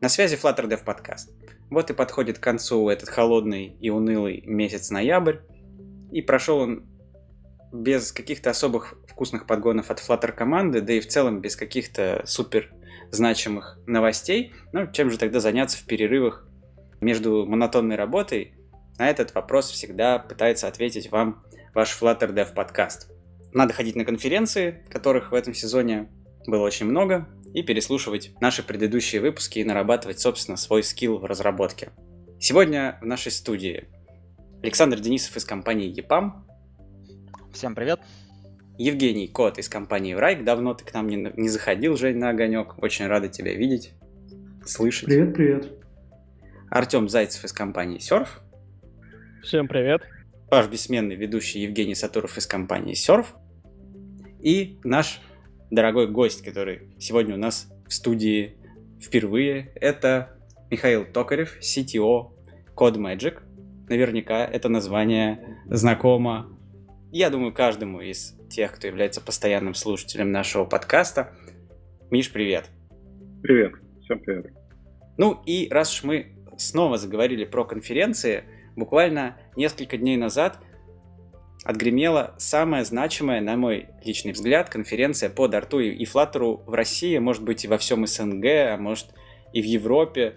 На связи Flutter Dev подкаст. Вот и подходит к концу этот холодный и унылый месяц ноябрь. И прошел он без каких-то особых вкусных подгонов от Flutter команды, да и в целом без каких-то супер значимых новостей. Ну, чем же тогда заняться в перерывах между монотонной работой? На этот вопрос всегда пытается ответить вам ваш Flutter Dev подкаст. Надо ходить на конференции, которых в этом сезоне было очень много, и переслушивать наши предыдущие выпуски и нарабатывать, собственно, свой скилл в разработке. Сегодня в нашей студии Александр Денисов из компании EPAM. Всем привет. Евгений Кот из компании Врайк. Давно ты к нам не, не заходил, Жень, на огонек. Очень рада тебя видеть, слышать. Привет, привет. Артем Зайцев из компании Surf. Всем привет. Ваш бессменный ведущий Евгений Сатуров из компании Surf. И наш дорогой гость, который сегодня у нас в студии впервые. Это Михаил Токарев, CTO CodeMagic. Наверняка это название знакомо, я думаю, каждому из тех, кто является постоянным слушателем нашего подкаста. Миш, привет. Привет, всем привет. Ну и раз уж мы снова заговорили про конференции, буквально несколько дней назад отгремела самая значимая, на мой личный взгляд, конференция по Дарту и Флаттеру в России, может быть и во всем СНГ, а может и в Европе,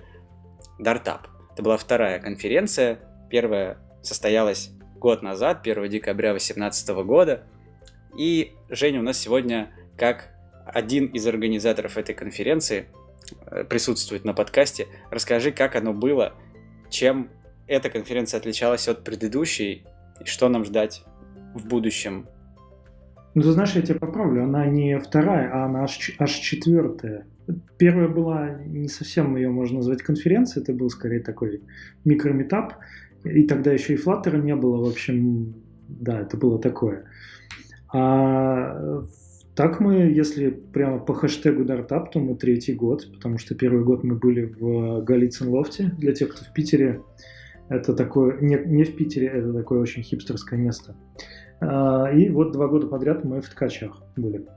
Дартап. Это была вторая конференция, первая состоялась год назад, 1 декабря 2018 года. И Женя у нас сегодня, как один из организаторов этой конференции, э, присутствует на подкасте. Расскажи, как оно было, чем эта конференция отличалась от предыдущей, и что нам ждать в будущем? Ну, ты знаешь, я тебя поправлю, она не вторая, а она аж, аж четвертая. Первая была не совсем ее можно назвать конференцией, это был скорее такой микрометап, и тогда еще и Flutter не было, в общем, да, это было такое. А так мы, если прямо по хэштегу Дартап, то мы третий год, потому что первый год мы были в Голицын Лофте. Для тех, кто в Питере, это такое, не, не в Питере, это такое очень хипстерское место. А, и вот два года подряд мы в Ткачах были.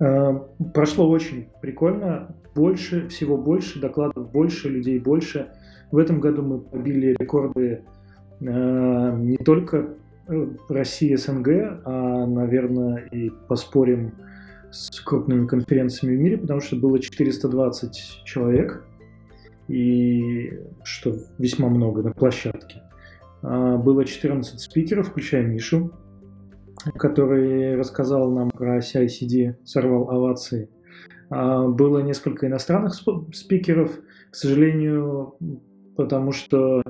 А, прошло очень прикольно, больше, всего больше докладов, больше людей, больше. В этом году мы побили рекорды э, не только в России, СНГ, а, наверное, и поспорим с крупными конференциями в мире, потому что было 420 человек, и что весьма много на площадке. А, было 14 спикеров, включая Мишу, который рассказал нам про CICD, сорвал овации. А, было несколько иностранных спикеров. К сожалению, потому что,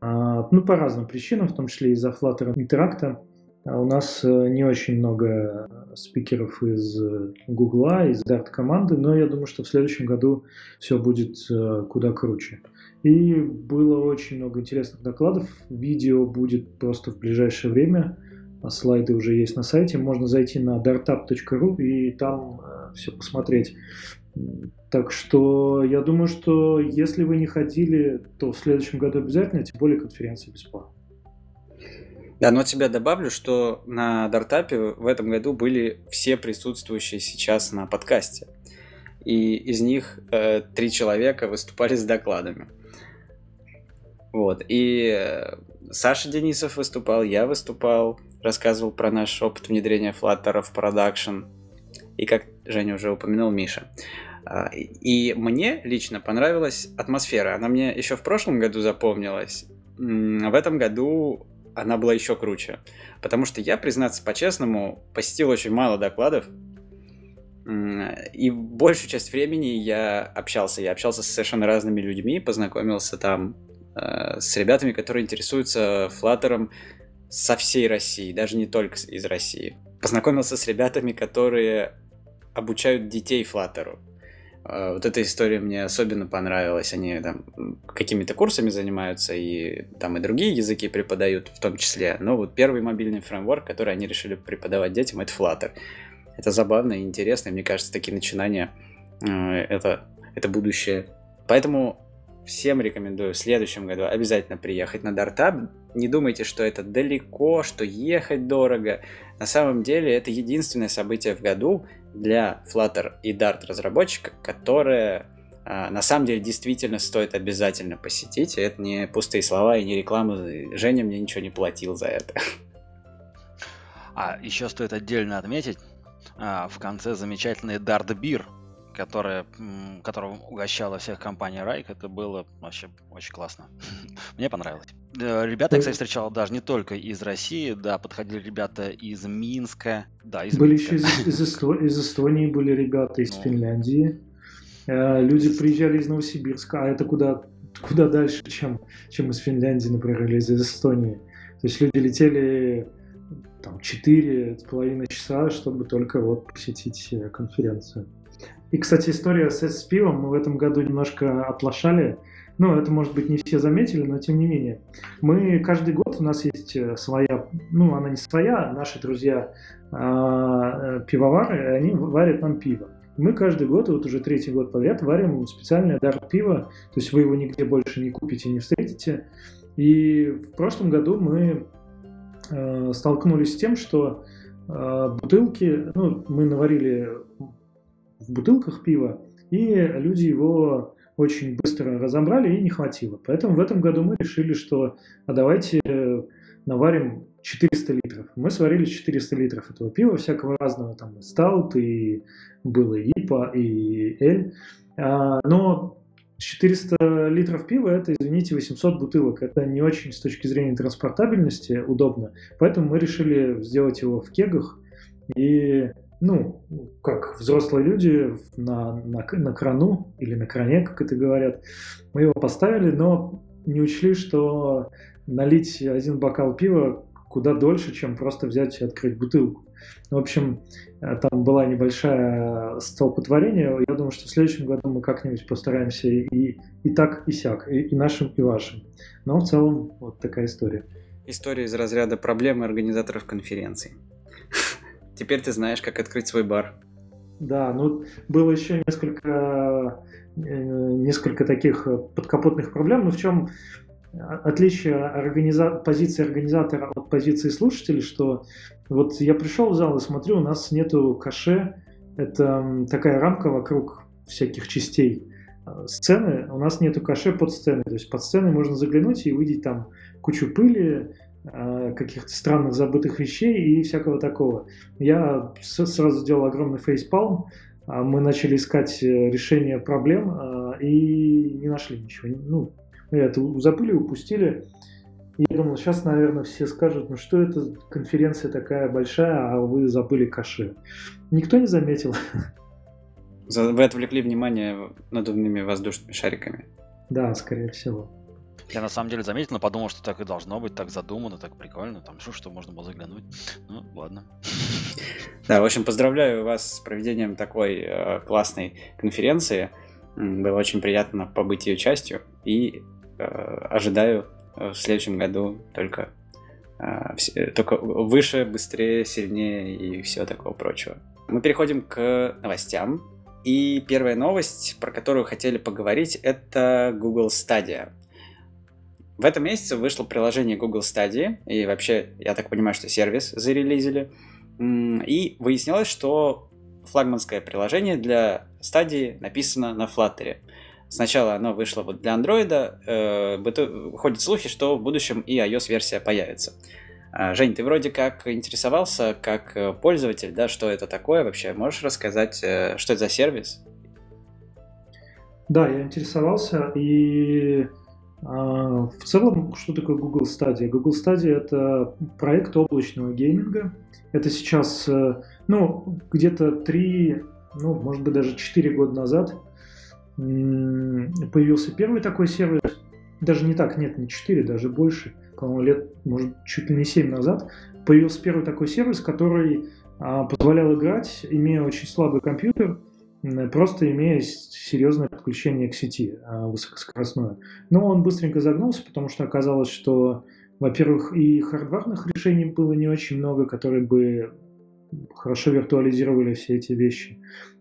а, ну, по разным причинам, в том числе из-за Flutter Interact, а у нас э, не очень много спикеров из Гугла, из Dart команды, но я думаю, что в следующем году все будет э, куда круче. И было очень много интересных докладов. Видео будет просто в ближайшее время. А слайды уже есть на сайте. Можно зайти на dartup.ru и там э, все посмотреть. Так что я думаю, что если вы не ходили, то в следующем году обязательно, тем более конференция бесплатна. Да, но тебя добавлю, что на Дартапе в этом году были все присутствующие сейчас на подкасте. И из них э, три человека выступали с докладами. Вот. И э, Саша Денисов выступал, я выступал, рассказывал про наш опыт внедрения Flutter в продакшн. И как Женя уже упомянул, Миша. А, и мне лично понравилась атмосфера. Она мне еще в прошлом году запомнилась. В этом году она была еще круче. Потому что я, признаться по-честному, посетил очень мало докладов. И большую часть времени я общался. Я общался с совершенно разными людьми, познакомился там э, с ребятами, которые интересуются флаттером со всей России, даже не только из России. Познакомился с ребятами, которые обучают детей флаттеру. А, вот эта история мне особенно понравилась. Они там какими-то курсами занимаются и там и другие языки преподают в том числе. Но вот первый мобильный фреймворк, который они решили преподавать детям, это Flutter. Это забавно и интересно. И мне кажется, такие начинания а, это, это будущее. Поэтому всем рекомендую в следующем году обязательно приехать на Дартаб. Не думайте, что это далеко, что ехать дорого. На самом деле это единственное событие в году для Flutter и Dart разработчика, которое а, на самом деле действительно стоит обязательно посетить. Это не пустые слова и не реклама. Женя мне ничего не платил за это. А еще стоит отдельно отметить, а, в конце замечательный Дарт Бир, которая, которым угощала всех компания Райк. Это было вообще очень классно. Мне понравилось. Э, ребята, я, кстати, встречал даже не только из России, да, подходили ребята из Минска. Да, из были Минска. еще из, из, Эсто... из Эстонии были ребята, из ну. Финляндии. Э, люди приезжали из Новосибирска, а это куда, куда дальше, чем, чем из Финляндии, например, или из Эстонии. То есть люди летели там четыре с половиной часа, чтобы только вот посетить э, конференцию. И, кстати, история с, пивом мы в этом году немножко оплошали. Ну, это, может быть, не все заметили, но тем не менее. Мы каждый год, у нас есть э, своя, ну, она не своя, наши друзья а, пивовары, они варят нам пиво. Мы каждый год, вот уже третий год подряд, варим специальное дар пива, то есть вы его нигде больше не купите, не встретите. И в прошлом году мы э, столкнулись с тем, что э, бутылки, ну, мы наварили в бутылках пива, и люди его очень быстро разобрали и не хватило. Поэтому в этом году мы решили, что а давайте наварим 400 литров. Мы сварили 400 литров этого пива, всякого разного, там и стаут, и было и ипа, и эль. А, но 400 литров пива это, извините, 800 бутылок. Это не очень с точки зрения транспортабельности удобно. Поэтому мы решили сделать его в кегах. И, ну, как взрослые люди на, на, на крану или на кране, как это говорят, мы его поставили, но не учли, что налить один бокал пива куда дольше, чем просто взять и открыть бутылку. В общем, э, там была небольшая столпотворение. Я думаю, что в следующем году мы как-нибудь постараемся и, и так, и сяк, и, и нашим, и вашим. Но в целом вот такая история. История из разряда проблемы организаторов конференций. Теперь ты знаешь, как открыть свой бар. Да, ну было еще несколько, э, несколько таких подкапотных проблем. Но в чем отличие организа... позиции организатора от позиции слушателей, что вот я пришел в зал и смотрю, у нас нету каше, это такая рамка вокруг всяких частей э, сцены, у нас нету каше под сценой, то есть под сценой можно заглянуть и увидеть там кучу пыли, э, каких-то странных забытых вещей и всякого такого. Я сразу сделал огромный фейспалм, а мы начали искать э, решение проблем и не нашли ничего. Ну, это забыли, упустили. И я думал, сейчас, наверное, все скажут, ну что это конференция такая большая, а вы забыли каше. Никто не заметил. Вы отвлекли внимание надувными воздушными шариками. Да, скорее всего. Я на самом деле заметил, но подумал, что так и должно быть, так задумано, так прикольно. Там что, что можно было заглянуть. Ну, ладно. Да, в общем, поздравляю вас с проведением такой э, классной конференции. Было очень приятно побыть ее частью. И Э, ожидаю э, в следующем году только, э, только выше, быстрее, сильнее и все такого прочего. Мы переходим к новостям. И первая новость, про которую хотели поговорить, это Google Stadia. В этом месяце вышло приложение Google Stadia, и вообще, я так понимаю, что сервис зарелизили. И выяснилось, что флагманское приложение для Stadia написано на Flutter. Сначала оно вышло вот для андроида, э, ходят слухи, что в будущем и iOS-версия появится. А, Жень, ты вроде как интересовался как э, пользователь, да, что это такое вообще? Можешь рассказать, э, что это за сервис? Да, я интересовался, и в целом, что такое Google Stadia? Google Stadia — это проект облачного гейминга. Это сейчас, э, ну, где-то три, ну, может быть, даже четыре года назад — появился первый такой сервис, даже не так, нет, не 4, даже больше, по-моему, лет, может, чуть ли не 7 назад, появился первый такой сервис, который а, позволял играть, имея очень слабый компьютер, просто имея серьезное подключение к сети а, высокоскоростное. Но он быстренько загнулся, потому что оказалось, что, во-первых, и хардварных решений было не очень много, которые бы хорошо виртуализировали все эти вещи.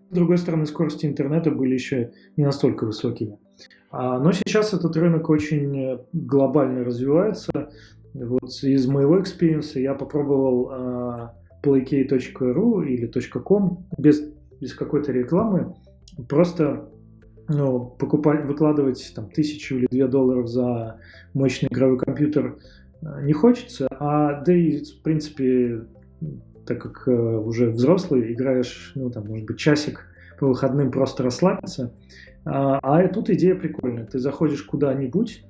С другой стороны, скорости интернета были еще не настолько высокими. А, но сейчас этот рынок очень э, глобально развивается. Вот из моего experience а я попробовал playkey.ru или .com без, без какой-то рекламы просто ну, покупать, выкладывать там тысячу или две долларов за мощный игровой компьютер э, не хочется, а да и, в принципе, так как э, уже взрослый, играешь, ну, там, может быть, часик по выходным просто расслабиться. А, а тут идея прикольная. Ты заходишь куда-нибудь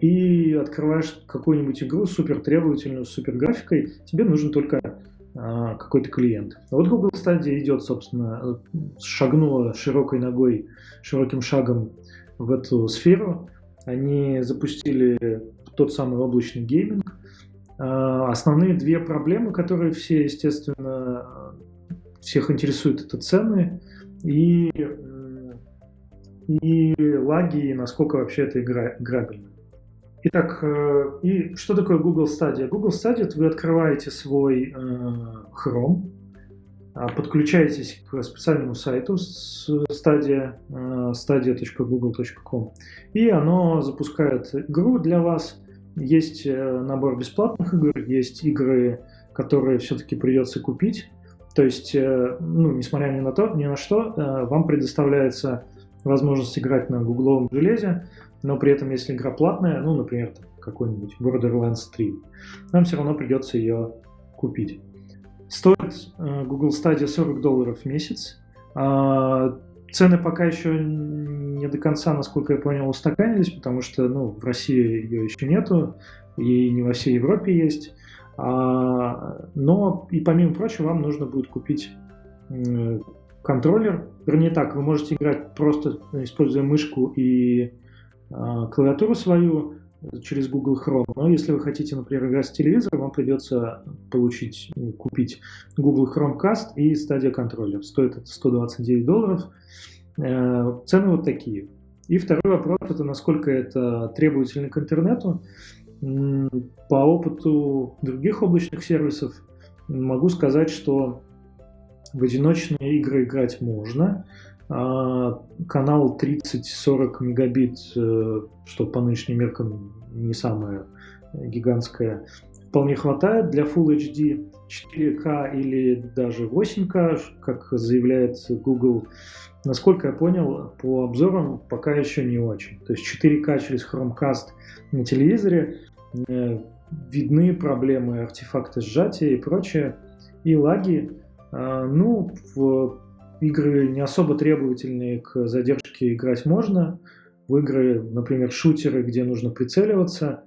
и открываешь какую-нибудь игру супер требовательную, с супер графикой. Тебе нужен только какой-то клиент. Вот Google Stadia идет, собственно, шагнула широкой ногой, широким шагом в эту сферу. Они запустили тот самый облачный гейминг. А, основные две проблемы, которые все, естественно, всех интересуют, это цены и, и лаги, и насколько вообще это игра, играбельно. Итак, э, и что такое Google Stadia? Google Stadia вы открываете свой э, Chrome, а, подключаетесь к специальному сайту Stadia, э, stadia.google.com, и оно запускает игру для вас. Есть набор бесплатных игр, есть игры, которые все-таки придется купить. То есть, ну, несмотря ни на то, ни на что, вам предоставляется возможность играть на гугловом железе, но при этом, если игра платная, ну, например, какой-нибудь Borderlands 3, нам все равно придется ее купить. Стоит э, Google Stadia 40 долларов в месяц. Э, цены пока еще не до конца, насколько я понял, устаканились, потому что ну, в России ее еще нету, и не во всей Европе есть. А, но и помимо прочего, вам нужно будет купить э, контроллер. Вернее так, вы можете играть просто используя мышку и а, клавиатуру свою через Google Chrome. Но если вы хотите, например, играть с телевизором, вам придется получить, ну, купить Google Chromecast и Stadia контроллер. Стоит это 129 долларов. Э, цены вот такие. И второй вопрос это насколько это требовательно к интернету. По опыту других облачных сервисов могу сказать, что в одиночные игры играть можно, а, канал 30-40 мегабит, э, что по нынешним меркам не самое гигантское, вполне хватает для Full HD 4К или даже 8К, как заявляет Google. Насколько я понял, по обзорам пока еще не очень. То есть 4К через Chromecast на телевизоре э, видны проблемы артефакты сжатия и прочее, и лаги. А, ну, в игры не особо требовательные к задержке играть можно. В игры, например, шутеры, где нужно прицеливаться,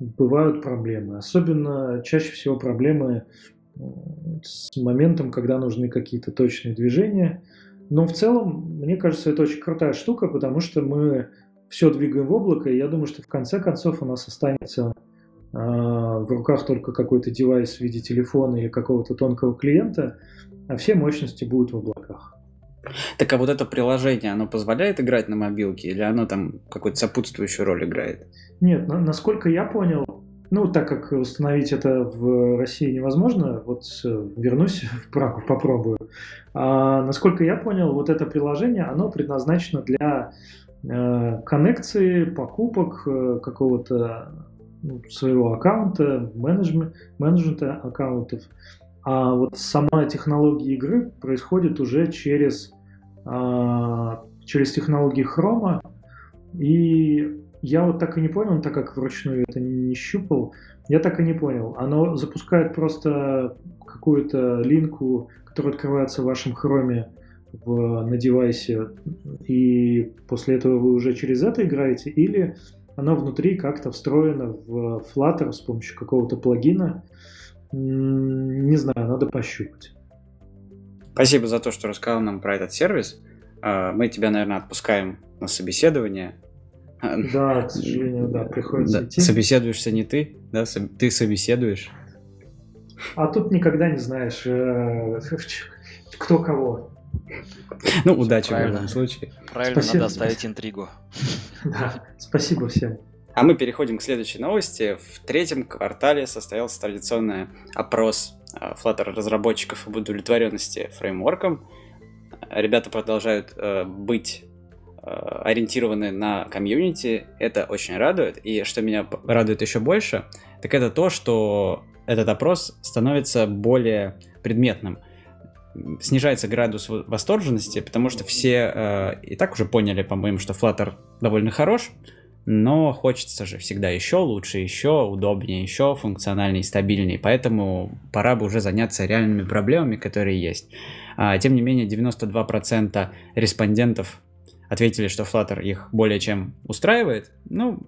бывают проблемы. Особенно чаще всего проблемы с моментом, когда нужны какие-то точные движения. Но в целом, мне кажется, это очень крутая штука, потому что мы все двигаем в облако, и я думаю, что в конце концов у нас останется в руках только какой-то девайс в виде телефона или какого-то тонкого клиента, а все мощности будут в облаках. Так а вот это приложение, оно позволяет играть на мобилке или оно там какую-то сопутствующую роль играет? Нет, на, насколько я понял, ну, так как установить это в России невозможно, вот вернусь в Прагу, попробую. А, насколько я понял, вот это приложение, оно предназначено для э, коннекции, покупок э, какого-то своего аккаунта, менеджмента аккаунтов. А вот сама технология игры происходит уже через, а, через технологии хрома. И я вот так и не понял, так как вручную это не щупал, я так и не понял. Оно запускает просто какую-то линку, которая открывается в вашем хроме в, на девайсе, и после этого вы уже через это играете, или оно внутри как-то встроено в Flutter с помощью какого-то плагина, не знаю, надо пощупать. Спасибо за то, что рассказал нам про этот сервис. А, мы тебя, наверное, отпускаем на собеседование. Да, к сожалению, да, приходится да. идти. Собеседуешься не ты, да, ты собеседуешь. А тут никогда не знаешь, э, кто кого. Ну, удачи в любом случае. Правильно, Спасибо. надо оставить интригу. Да, спасибо всем. А мы переходим к следующей новости. В третьем квартале состоялся традиционный опрос а, Flutter разработчиков об удовлетворенности фреймворком. Ребята продолжают э, быть э, ориентированы на комьюнити. Это очень радует. И что меня радует еще больше, так это то, что этот опрос становится более предметным. Снижается градус восторженности, потому что все э, и так уже поняли, по-моему, что Flutter довольно хорош, но хочется же всегда еще лучше, еще удобнее, еще функциональнее, стабильнее, поэтому пора бы уже заняться реальными проблемами, которые есть. А, тем не менее, 92% респондентов ответили, что Flutter их более чем устраивает. Ну,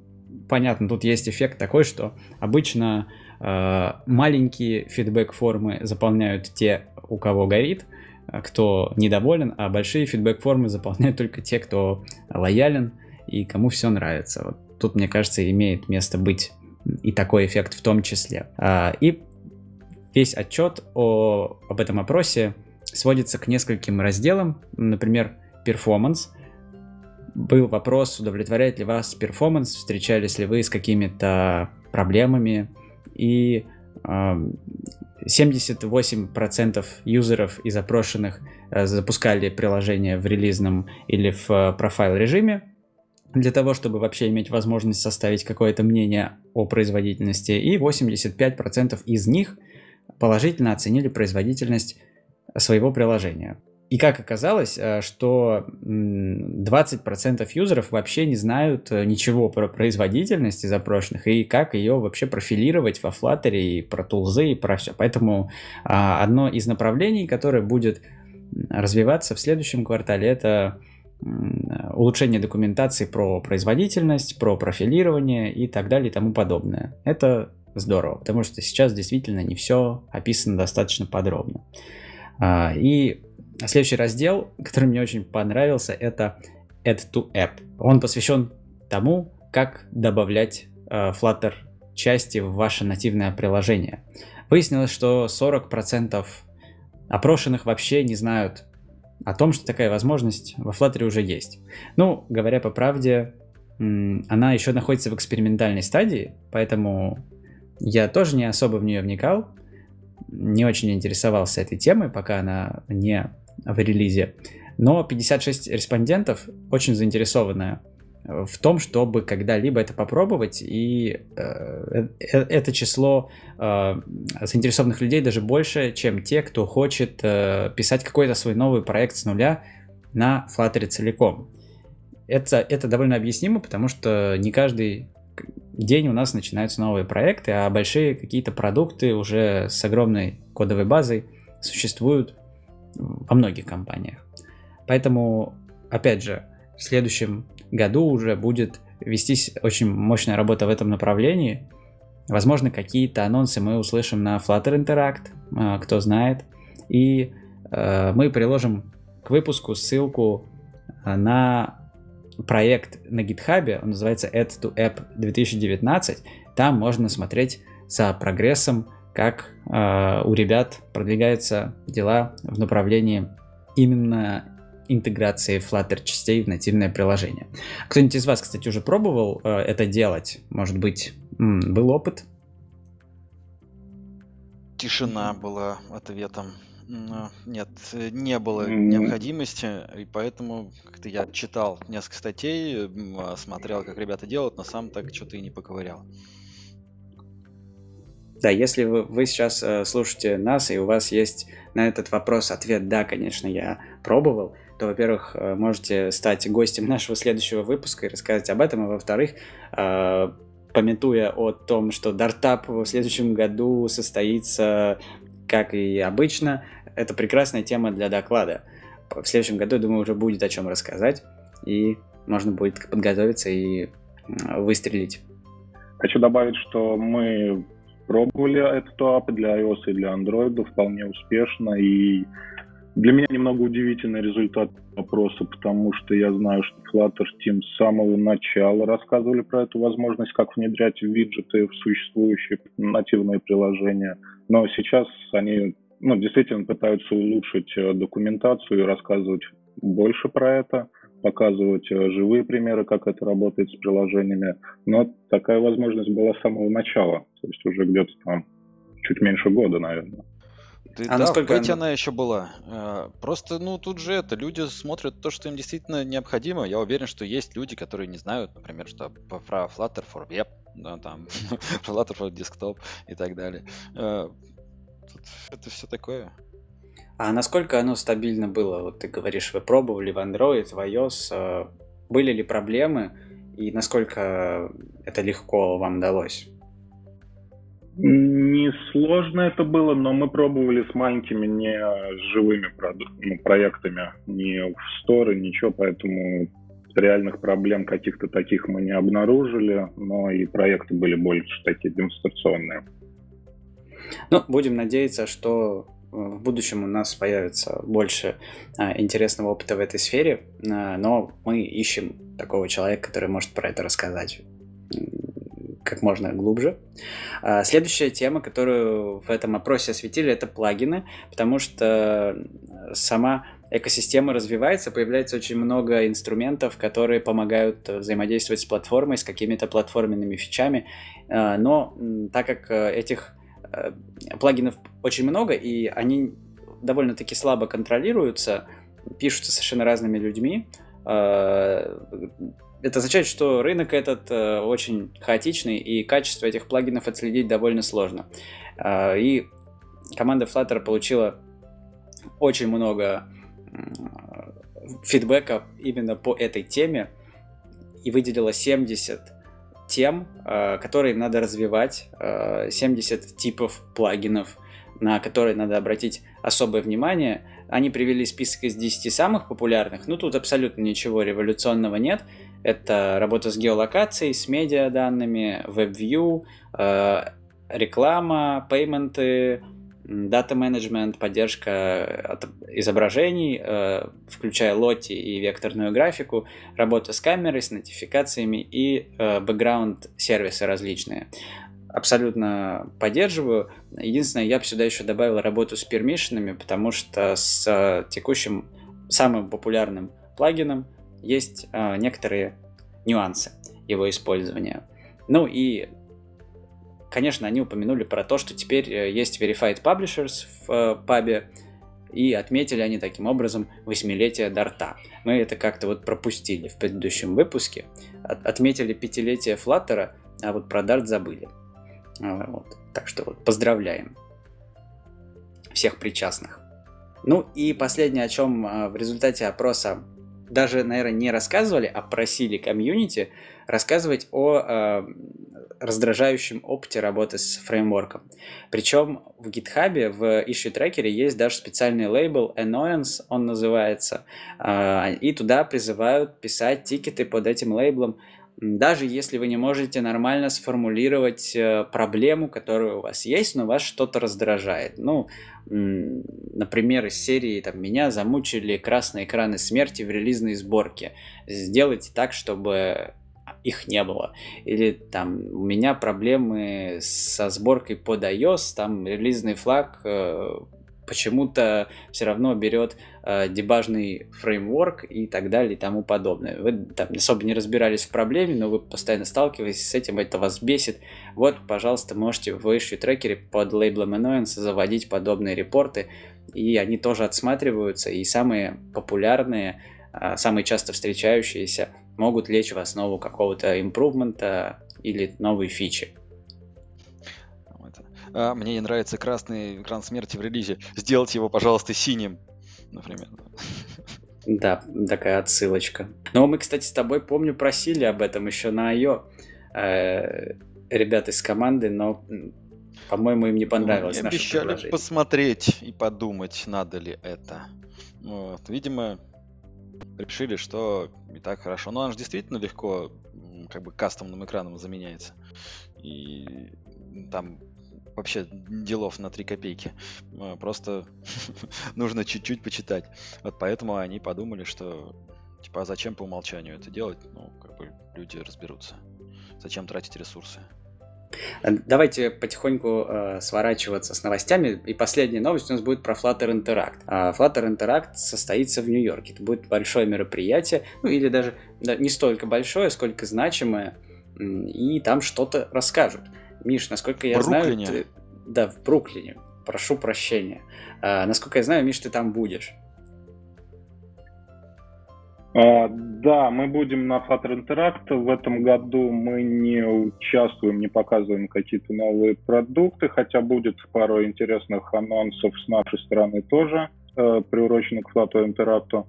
понятно, тут есть эффект такой, что обычно маленькие фидбэк-формы заполняют те, у кого горит, а кто недоволен, а большие фидбэк-формы заполняют только те, кто лоялен и кому все нравится. Вот тут, мне кажется, имеет место быть и такой эффект в том числе. А, и весь отчет о, об этом опросе сводится к нескольким разделам, например, performance – был вопрос, удовлетворяет ли вас performance, встречались ли вы с какими-то проблемами, и э, 78% юзеров из опрошенных э, запускали приложение в релизном или в э, профайл режиме, для того, чтобы вообще иметь возможность составить какое-то мнение о производительности, и 85% из них положительно оценили производительность своего приложения. И как оказалось, э, что 20% юзеров вообще не знают э, ничего про производительность запрошенных и как ее вообще профилировать во Flutter и про тулзы и про все. Поэтому а, одно из направлений, которое будет развиваться в следующем квартале, это улучшение документации про производительность, про профилирование и так далее и тому подобное. Это здорово, потому что сейчас действительно не все описано достаточно подробно. А, и Следующий раздел, который мне очень понравился, это Add to App. Он посвящен тому, как добавлять э, Flutter части в ваше нативное приложение. Выяснилось, что 40% опрошенных вообще не знают о том, что такая возможность во Flutter уже есть. Ну, говоря по правде, она еще находится в экспериментальной стадии, поэтому я тоже не особо в нее вникал, не очень интересовался этой темой, пока она не в релизе. Но 56 респондентов очень заинтересованы в том, чтобы когда-либо это попробовать, и э, э, это число э, заинтересованных людей даже больше, чем те, кто хочет э, писать какой-то свой новый проект с нуля на Flutter целиком. Это, это довольно объяснимо, потому что не каждый день у нас начинаются новые проекты, а большие какие-то продукты уже с огромной кодовой базой существуют во многих компаниях. Поэтому, опять же, в следующем году уже будет вестись очень мощная работа в этом направлении. Возможно, какие-то анонсы мы услышим на Flutter Interact, а, кто знает. И э, мы приложим к выпуску ссылку а, на проект на GitHub, он называется Add to App 2019. Там можно смотреть за прогрессом как э, у ребят продвигаются дела в направлении именно интеграции Flutter частей в нативное приложение. Кто-нибудь из вас, кстати, уже пробовал э, это делать? Может быть, м, был опыт? Тишина была ответом. Нет, не было необходимости, и поэтому как-то я читал несколько статей, смотрел, как ребята делают, но сам так что-то и не поковырял. Да, если вы, вы сейчас э, слушаете нас, и у вас есть на этот вопрос ответ «да, конечно, я пробовал», то, во-первых, э, можете стать гостем нашего следующего выпуска и рассказать об этом, а во-вторых, э, пометуя о том, что Дартап в следующем году состоится, как и обычно, это прекрасная тема для доклада. В следующем году, я думаю, уже будет о чем рассказать, и можно будет подготовиться и выстрелить. Хочу добавить, что мы пробовали этот ап для iOS и для Android вполне успешно. И для меня немного удивительный результат вопроса, потому что я знаю, что Flutter Team с самого начала рассказывали про эту возможность, как внедрять виджеты в существующие нативные приложения. Но сейчас они ну, действительно пытаются улучшить э, документацию и рассказывать больше про это показывать э, живые примеры, как это работает с приложениями. Но такая возможность была с самого начала, то есть уже где-то там чуть меньше года, наверное. Ты, а да, насколько в она еще была. Э, просто, ну, тут же это, люди смотрят то, что им действительно необходимо. Я уверен, что есть люди, которые не знают, например, что про Flutter for Web, да, там, Flutter for Desktop и так далее. Э, тут это все такое. А насколько оно стабильно было? Вот ты говоришь, вы пробовали в Android, в iOS. Э, были ли проблемы? И насколько это легко вам далось? Не сложно это было, но мы пробовали с маленькими, не живыми ну, проектами, не в сторы, ничего, поэтому реальных проблем каких-то таких мы не обнаружили, но и проекты были больше такие демонстрационные. Ну, будем надеяться, что в будущем у нас появится больше а, интересного опыта в этой сфере, а, но мы ищем такого человека, который может про это рассказать как можно глубже. А, следующая тема, которую в этом опросе осветили, это плагины, потому что сама экосистема развивается, появляется очень много инструментов, которые помогают взаимодействовать с платформой, с какими-то платформенными фичами, но так как этих Э, плагинов очень много, и они довольно-таки слабо контролируются, пишутся совершенно разными людьми. Э, это означает, что рынок этот э, очень хаотичный, и качество этих плагинов отследить довольно сложно. И команда Flutter получила очень много фидбэка именно по этой теме и выделила 70 тем, э, которые надо развивать, 70 э, типов плагинов, на которые надо обратить особое внимание. Они привели список из 10 самых популярных, ну тут абсолютно ничего революционного нет. Это работа с геолокацией, с медиаданными, WebView, э, реклама, пейменты, дата менеджмент, поддержка изображений, э, включая лоти и векторную графику, работа с камерой, с нотификациями и э, бэкграунд-сервисы различные. Абсолютно поддерживаю. Единственное, я бы сюда еще добавил работу с пермишинами, потому что с э, текущим самым популярным плагином есть некоторые нюансы его использования. Ну и Конечно, они упомянули про то, что теперь э, есть Verified Publishers в э, пабе, и отметили они таким образом восьмилетие Дарта. Мы это как-то вот пропустили в предыдущем выпуске. От, отметили пятилетие Флаттера, а вот про Дарт забыли. А, вот. Так что вот поздравляем всех причастных. Ну и последнее, о чем а, в результате опроса даже, наверное, не рассказывали, а просили комьюнити рассказывать о э, раздражающем опыте работы с фреймворком. Причем в GitHub, в issue tracker есть даже специальный лейбл Annoyance, он называется, э, и туда призывают писать тикеты под этим лейблом, даже если вы не можете нормально сформулировать э, проблему, которая у вас есть, но вас что-то раздражает. Ну, например, из серии там, «Меня замучили красные экраны смерти в релизной сборке». Сделайте так, чтобы их не было. Или там у меня проблемы со сборкой под iOS, там релизный флаг э, почему-то все равно берет э, дебажный фреймворк и так далее и тому подобное. Вы там особо не разбирались в проблеме, но вы постоянно сталкиваетесь с этим, это вас бесит. Вот, пожалуйста, можете в issue трекере под лейблом Annoyance заводить подобные репорты, и они тоже отсматриваются, и самые популярные, э, самые часто встречающиеся могут лечь в основу какого-то импрувмента или новой фичи. А, мне не нравится красный экран смерти в релизе. Сделайте его, пожалуйста, синим, например. Да, такая отсылочка. Но мы, кстати, с тобой, помню, просили об этом еще на IO э, ребят из команды, но, по-моему, им не понравилось ну, наше обещали посмотреть и подумать, надо ли это. Вот. Видимо, решили, что не так хорошо. Но он же действительно легко как бы кастомным экраном заменяется. И там вообще делов на 3 копейки. А, просто нужно чуть-чуть почитать. Вот поэтому они подумали, что типа, а зачем по умолчанию это делать? Ну, как бы люди разберутся. Зачем тратить ресурсы? Э, давайте потихоньку э, сворачиваться с новостями. И последняя новость у нас будет про Flutter Interact. А Flutter Interact состоится в Нью-Йорке. Это будет большое мероприятие, ну или даже да, не столько большое, сколько значимое. И там что-то расскажут. Миш, насколько я Бруклине. знаю, ты... Да, в Бруклине. Прошу прощения. А, насколько я знаю, Миш, ты там будешь. А, да, мы будем на Flutter Interact. В этом году мы не участвуем, не показываем какие-то новые продукты, хотя будет пару интересных анонсов с нашей стороны тоже. э, приуроченный к Flutter Interact.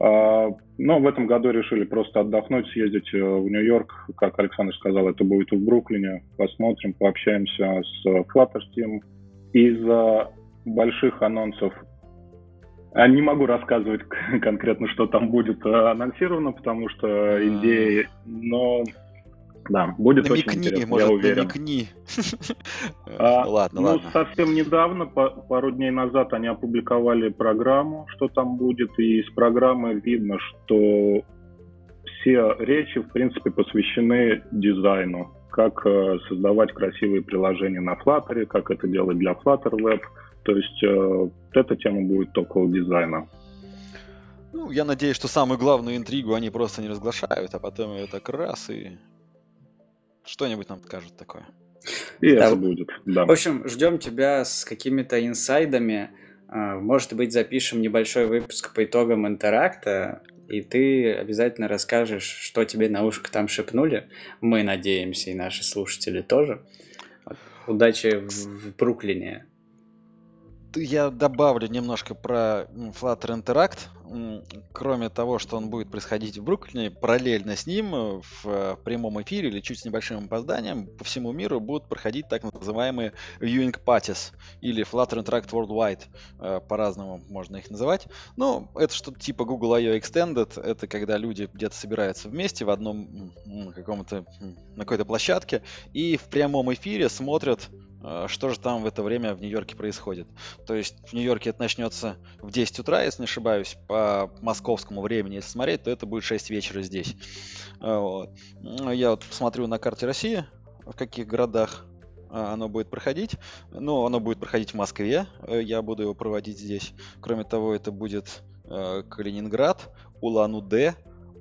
А, но в этом году решили просто отдохнуть, съездить э, в Нью-Йорк. Как Александр сказал, это будет в Бруклине. Посмотрим, пообщаемся с Flutter Team. Из-за больших анонсов а не могу рассказывать конкретно, что там будет анонсировано, потому что идеи, но да, будет намекни, очень интересно, может, я уверен. Намекни. А, ладно, ну, ладно. Совсем недавно, пару дней назад, они опубликовали программу, что там будет, и из программы видно, что все речи, в принципе, посвящены дизайну. Как э, создавать красивые приложения на Flutter, как это делать для Flutter Web. То есть э, эта тема будет около дизайна. Ну, я надеюсь, что самую главную интригу они просто не разглашают, а потом ее так раз и что-нибудь нам скажут такое. И да. это будет, да. В общем, ждем тебя с какими-то инсайдами. А, может быть, запишем небольшой выпуск по итогам интеракта, и ты обязательно расскажешь, что тебе на ушко там шепнули. Мы надеемся, и наши слушатели тоже. Удачи в Бруклине. Я добавлю немножко про Flutter Interact кроме того, что он будет происходить в Бруклине, параллельно с ним э, в э, прямом эфире или чуть с небольшим опозданием по всему миру будут проходить так называемые viewing parties или Flutter Interact Worldwide, э, по-разному можно их называть. Но это что-то типа Google I.O. Extended, это когда люди где-то собираются вместе в одном каком-то на какой-то площадке и в прямом эфире смотрят что же там в это время в Нью-Йорке происходит. То есть в Нью-Йорке это начнется в 10 утра, если не ошибаюсь, по московскому времени, если смотреть, то это будет 6 вечера здесь. А, вот. Ну, я вот посмотрю на карте России, в каких городах а, оно будет проходить. Ну, оно будет проходить в Москве, э, я буду его проводить здесь. Кроме того, это будет э, Калининград, Улан-Удэ,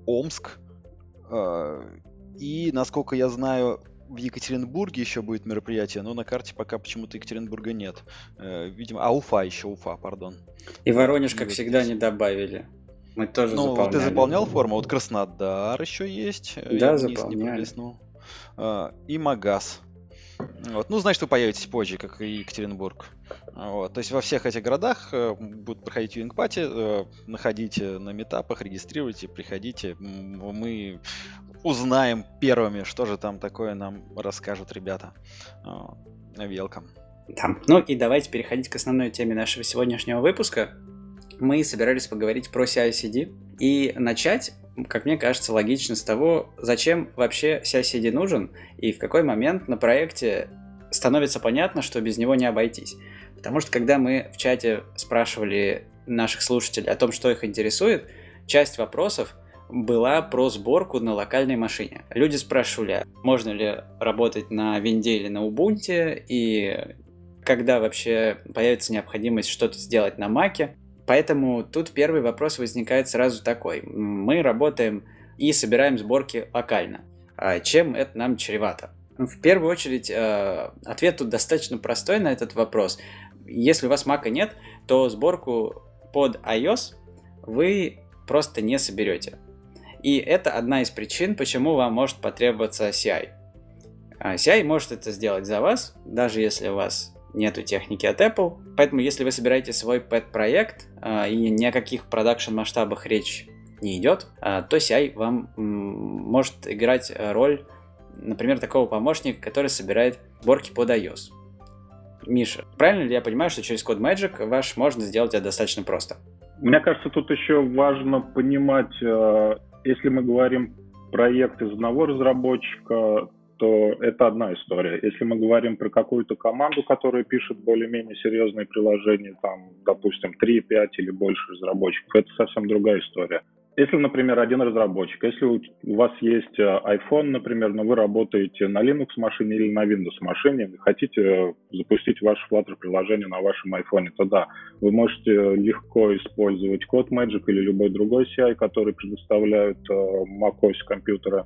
Омск. И, насколько я знаю, в Екатеринбурге еще будет мероприятие, но на карте пока почему-то Екатеринбурга нет. Э, видимо, а Уфа еще, Уфа, пардон. И Воронеж, как всегда, не добавили. Мы тоже ну, заполняли. ты заполнял форму, вот Краснодар еще есть. Э, да, заполняли. А, и Магаз. Вот. Ну, значит, вы появитесь позже, как и Екатеринбург. Вот. То есть во всех этих городах э, будут проходить юинг-пати, э, находите на метапах, регистрируйте, приходите. Мы узнаем первыми, что же там такое нам расскажут ребята. Велкам. Да. Ну и давайте переходить к основной теме нашего сегодняшнего выпуска. Мы собирались поговорить про CI-CD и начать, как мне кажется, логично с того, зачем вообще CI-CD нужен и в какой момент на проекте становится понятно, что без него не обойтись. Потому что когда мы в чате спрашивали наших слушателей о том, что их интересует, часть вопросов – была про сборку на локальной машине. Люди спрашивали, можно ли работать на винде или на Ubuntu, и когда вообще появится необходимость что-то сделать на Маке. Поэтому тут первый вопрос возникает сразу такой. Мы работаем и собираем сборки локально. А чем это нам чревато? В первую очередь, э, ответ тут достаточно простой на этот вопрос. Если у вас Мака нет, то сборку под iOS вы просто не соберете. И это одна из причин, почему вам может потребоваться CI. А, CI может это сделать за вас, даже если у вас нету техники от Apple. Поэтому, если вы собираете свой pet-проект а, и ни о каких продакшн масштабах речь не идет, а, то CI вам может играть роль, например, такого помощника, который собирает сборки под iOS. Миша, правильно ли я понимаю, что через код Magic ваш можно сделать это достаточно просто? Мне кажется, тут еще важно понимать если мы говорим проект из одного разработчика, то это одна история. Если мы говорим про какую-то команду, которая пишет более-менее серьезные приложения, там, допустим, 3, 5 или больше разработчиков, это совсем другая история. Если, например, один разработчик, если у вас есть э, iPhone, например, но вы работаете на Linux машине или на Windows машине, вы хотите э, запустить ваше Flutter приложение на вашем iPhone, то да, вы можете легко использовать код Magic или любой другой CI, который предоставляют э, macOS компьютера,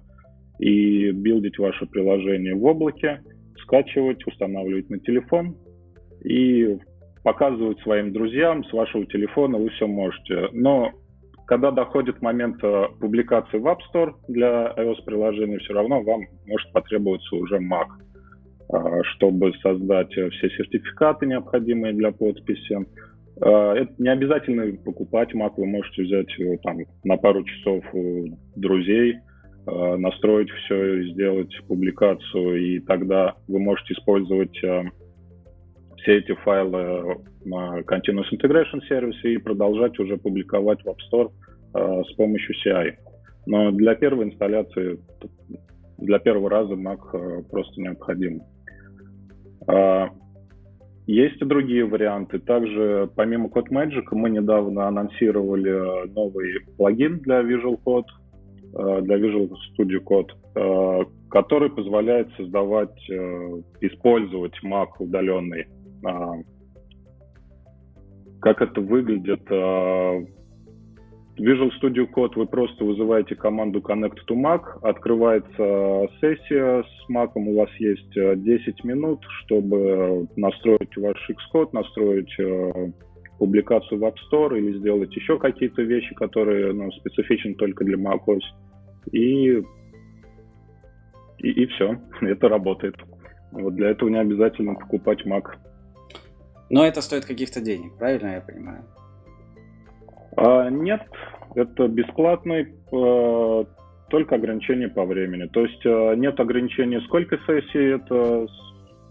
и билдить ваше приложение в облаке, скачивать, устанавливать на телефон и показывать своим друзьям с вашего телефона вы все можете. Но когда доходит момент э, публикации в App Store для iOS-приложений, все равно вам может потребоваться уже Mac, э, чтобы создать все сертификаты, необходимые для подписи, Э, это не обязательно покупать Mac, вы можете взять его там на пару часов у друзей, э, настроить все, сделать публикацию, и тогда вы можете использовать э, все эти файлы на Continuous Integration сервисе и продолжать уже публиковать в App Store с помощью CI. Но для первой инсталляции, для первого раза Mac просто необходим. Есть и другие варианты. Также, помимо CodeMagic, мы недавно анонсировали новый плагин для Visual Code, э, для Visual Studio Code, э, который позволяет создавать, э, использовать Mac удаленный. А, как это выглядит? Visual Studio Code вы просто вызываете команду Connect to Mac, открывается сессия с Mac, у вас есть 10 э, минут, чтобы настроить ваш Xcode, настроить э, публикацию в App Store или сделать еще какие-то вещи, которые ну, специфичны только для macOS. И, и, и все, это работает. Вот для этого не обязательно покупать Mac. Но это стоит каких-то денег, правильно я понимаю? А, нет, это бесплатный, а, только ограничение по времени. То есть а, нет ограничения, сколько сессий, это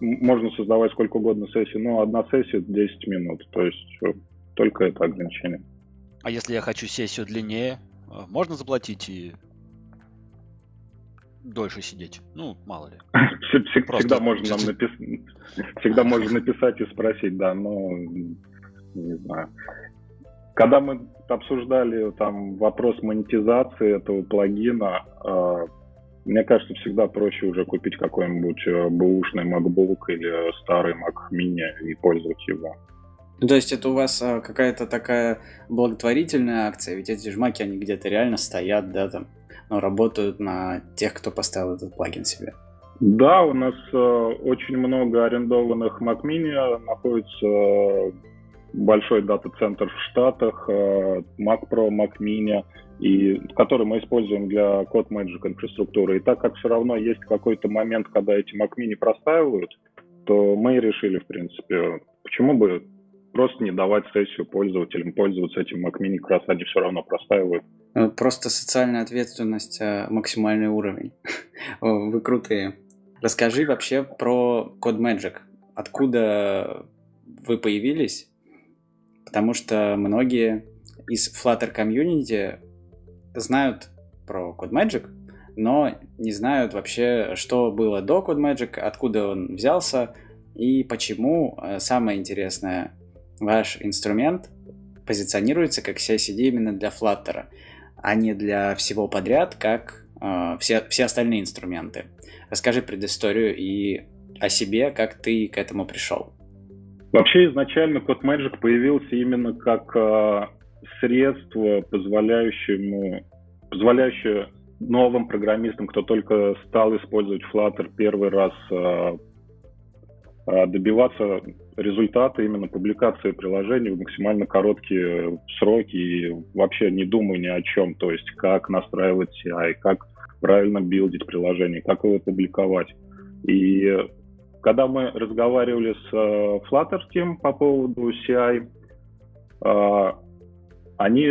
можно создавать сколько угодно сессий, но одна сессия 10 минут. То есть э, только это ограничение. А если я хочу сессию длиннее, можно заплатить и дольше сидеть? Ну, мало ли. Всегда можно нам написать. Всегда можно написать и спросить, да, но не знаю. Когда мы обсуждали там вопрос монетизации этого плагина, э, мне кажется, всегда проще уже купить какой-нибудь э, бэушный MacBook или старый Mac Mini и пользоваться его. Ну, то есть это у вас а, какая-то такая благотворительная акция, ведь эти жмаки, они где-то реально стоят, да, там, но работают на тех, кто поставил этот плагин себе. Да, у нас э, очень много арендованных Mac Mini находится большой дата-центр в Штатах, э, Mac Pro, Mac Mini, и, который мы используем для Code Magic инфраструктуры. И так как все равно есть какой-то момент, когда эти Mac Mini простаивают, то мы решили, в принципе, почему бы просто не давать сессию пользователям пользоваться этим Mac Mini, как раз они все равно простаивают. Ну, просто социальная ответственность э, максимальный уровень. Вы крутые. Расскажи вообще про Code Magic. Откуда вы появились потому что многие из Flutter комьюнити знают про CodeMagic, но не знают вообще, что было до CodeMagic, откуда он взялся и почему, э, самое интересное, ваш инструмент позиционируется как CI-CD именно для Flutter, а не для всего подряд, как э, все, все остальные инструменты. Расскажи предысторию и о себе, как ты к этому пришел. Вообще изначально Code Magic появился именно как э, средство, позволяющему, позволяющее новым программистам, кто только стал использовать Flutter первый раз, э, добиваться результата именно публикации приложений в максимально короткие сроки и вообще не думая ни о чем, то есть как настраивать CI, как правильно билдить приложение, как его публиковать. И когда мы разговаривали с э, Flutter Team по поводу CI, э, они,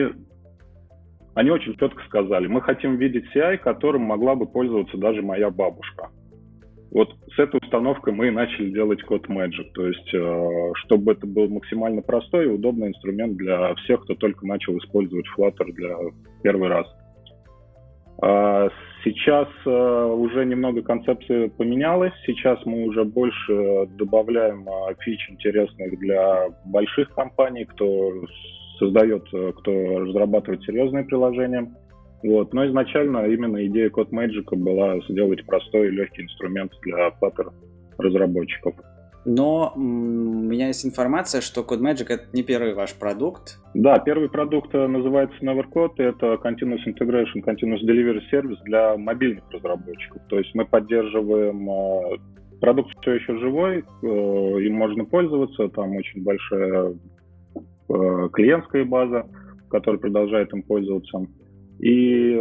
они очень четко сказали, мы хотим видеть CI, которым могла бы пользоваться даже моя бабушка. Вот с этой установкой мы и начали делать код Magic, то есть э, чтобы это был максимально простой и удобный инструмент для всех, кто только начал использовать Flutter для первый раз. А, сейчас э, уже немного концепция поменялась. Сейчас мы уже больше добавляем э, фич интересных для больших компаний, кто создает, кто разрабатывает серьезные приложения. Вот. Но изначально именно идея Code Magic была сделать простой и легкий инструмент для Flutter разработчиков. Но у меня есть информация, что CodeMagic это не первый ваш продукт. Да, первый продукт э, называется NeverCode, это Continuous Integration, Continuous Delivery Service для мобильных разработчиков. То есть мы поддерживаем э, продукт все еще живой, э, им можно пользоваться, там очень большая клиентская база, которая продолжает им пользоваться. И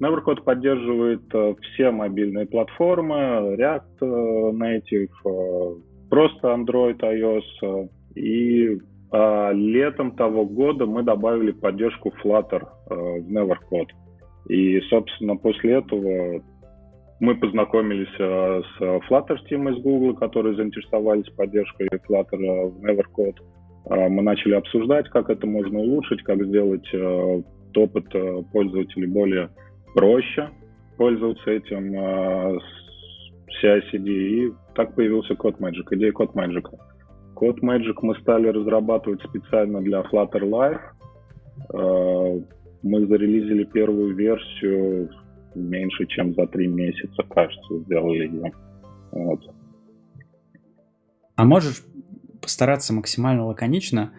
NeverCode поддерживает все мобильные платформы, React Native, просто Android, iOS. И летом того года мы добавили поддержку Flutter э, в Nevercode. И, собственно, после этого мы познакомились э, с Flutter Team из Google, которые заинтересовались поддержкой Flutter э, в Nevercode. Э, мы начали обсуждать, как это можно улучшить, как сделать э, опыт э, пользователей более проще пользоваться этим э, CI-CD. И так появился CodeMagic, идея CodeMagic. CodeMagic мы стали разрабатывать специально для Flutter Live. Э, мы зарелизили первую версию меньше, чем за три месяца, кажется, сделали ее. Вот. А можешь постараться максимально лаконично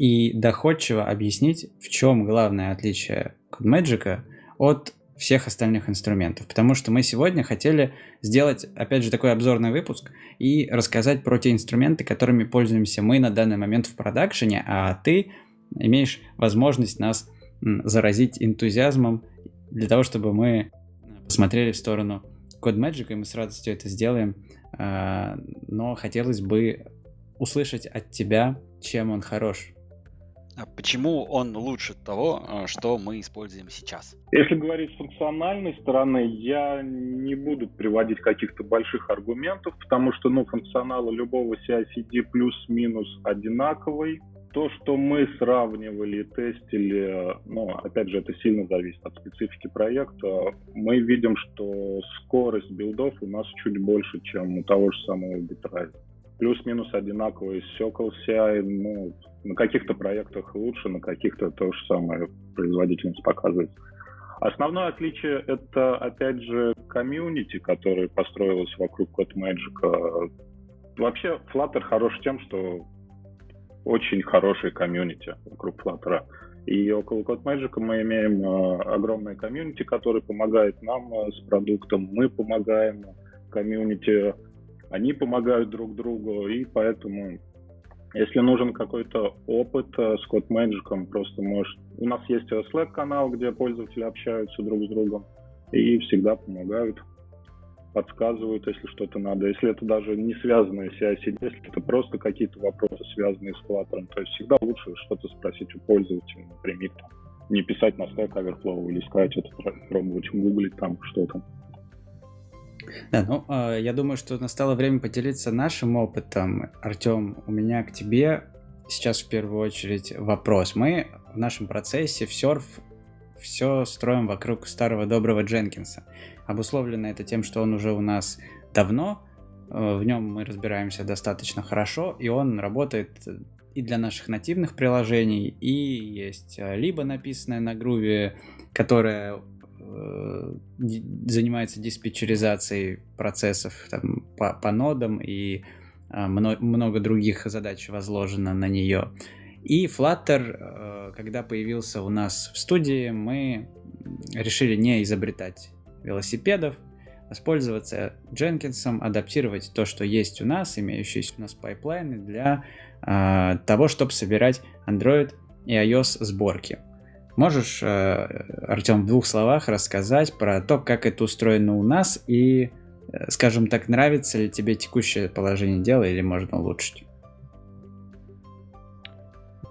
и доходчиво объяснить, в чем главное отличие CodeMagic от всех остальных инструментов. Потому что мы сегодня хотели сделать, опять же, такой обзорный выпуск и рассказать про те инструменты, которыми пользуемся мы на данный момент в продакшене, а ты имеешь возможность нас заразить энтузиазмом для того, чтобы мы посмотрели в сторону CodeMagic, и мы с радостью это сделаем. А, но хотелось бы услышать от тебя, чем он хорош. А почему он лучше того, а, что мы используем сейчас? Если говорить с функциональной стороны, я не буду приводить каких-то больших аргументов, потому что ну, функционал любого CI-CD плюс-минус одинаковый. То, что мы сравнивали тестили, ну, опять же, это сильно зависит от специфики проекта. Мы видим, что скорость билдов у нас чуть больше, чем у того же самого Bitride плюс-минус одинаковые с Circle CI, ну, на каких-то проектах лучше, на каких-то то же самое производительность показывает. Основное отличие — это, опять же, комьюнити, которое построилось вокруг CodeMagic. Вообще, Flutter хорош тем, что очень хороший комьюнити вокруг Flutter. И около CodeMagic мы имеем э, огромное комьюнити, которое помогает нам э, с продуктом, мы помогаем комьюнити они помогают друг другу, и поэтому, если нужен какой-то опыт э, с CodeMagic, просто может... У нас есть Slack-канал, где пользователи общаются друг с другом, и всегда помогают, подсказывают, если что-то надо. Если это даже не связанные с CI-CD, если это просто какие-то вопросы, связанные с Flutter, то есть всегда лучше что-то спросить у пользователя например, Не писать на Stack Overflow или искать это, пробовать гуглить там что-то. Да, ну, э, я думаю, что настало время поделиться нашим опытом. Артем, у меня к тебе сейчас в первую очередь вопрос. Мы в нашем процессе в серф все строим вокруг старого доброго Дженкинса. Обусловлено это тем, что он уже у нас давно, э, в нем мы разбираемся достаточно хорошо, и он работает и для наших нативных приложений, и есть либо написанное на груве, которое занимается диспетчеризацией процессов там, по, по нодам и много, много других задач возложено на нее. И Flutter, э, когда появился у нас в студии, мы решили не изобретать велосипедов, воспользоваться Jenkins ом, адаптировать то, что есть у нас, имеющиеся у нас пайплайны для э, того, чтобы собирать Android и iOS сборки. Можешь, э, Артем, в двух словах рассказать про то, как это устроено у нас и, э, скажем так, нравится ли тебе текущее положение дела или можно улучшить?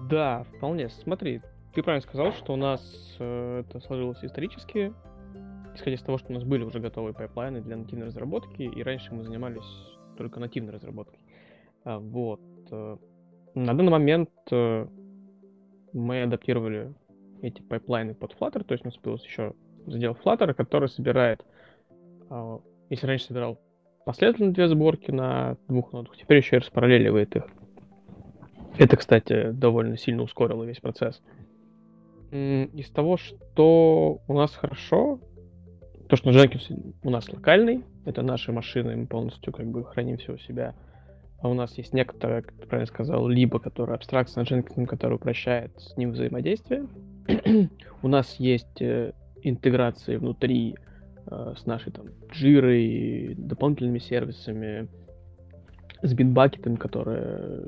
Да, вполне. Смотри, ты правильно сказал, что у нас э, это сложилось исторически, исходя из того, что у нас были уже готовые пайплайны для нативной разработки, и раньше мы занимались только нативной разработкой. А, вот. На данный момент мы адаптировали эти пайплайны под Flutter, то есть у нас появился еще задел Flutter, который собирает, а, если раньше собирал последовательно две сборки на двух нодах, теперь еще и распараллеливает их. Это, кстати, довольно сильно ускорило весь процесс. Из того, что у нас хорошо, то, что Jenkins у нас локальный, это наши машины, мы полностью как бы храним все у себя. А у нас есть некоторое, как ты правильно сказал, либо которая абстракция на Jenkins, которая упрощает с ним взаимодействие, у нас есть э, интеграции внутри э, с нашей там джирой, дополнительными сервисами, с битбакетом, который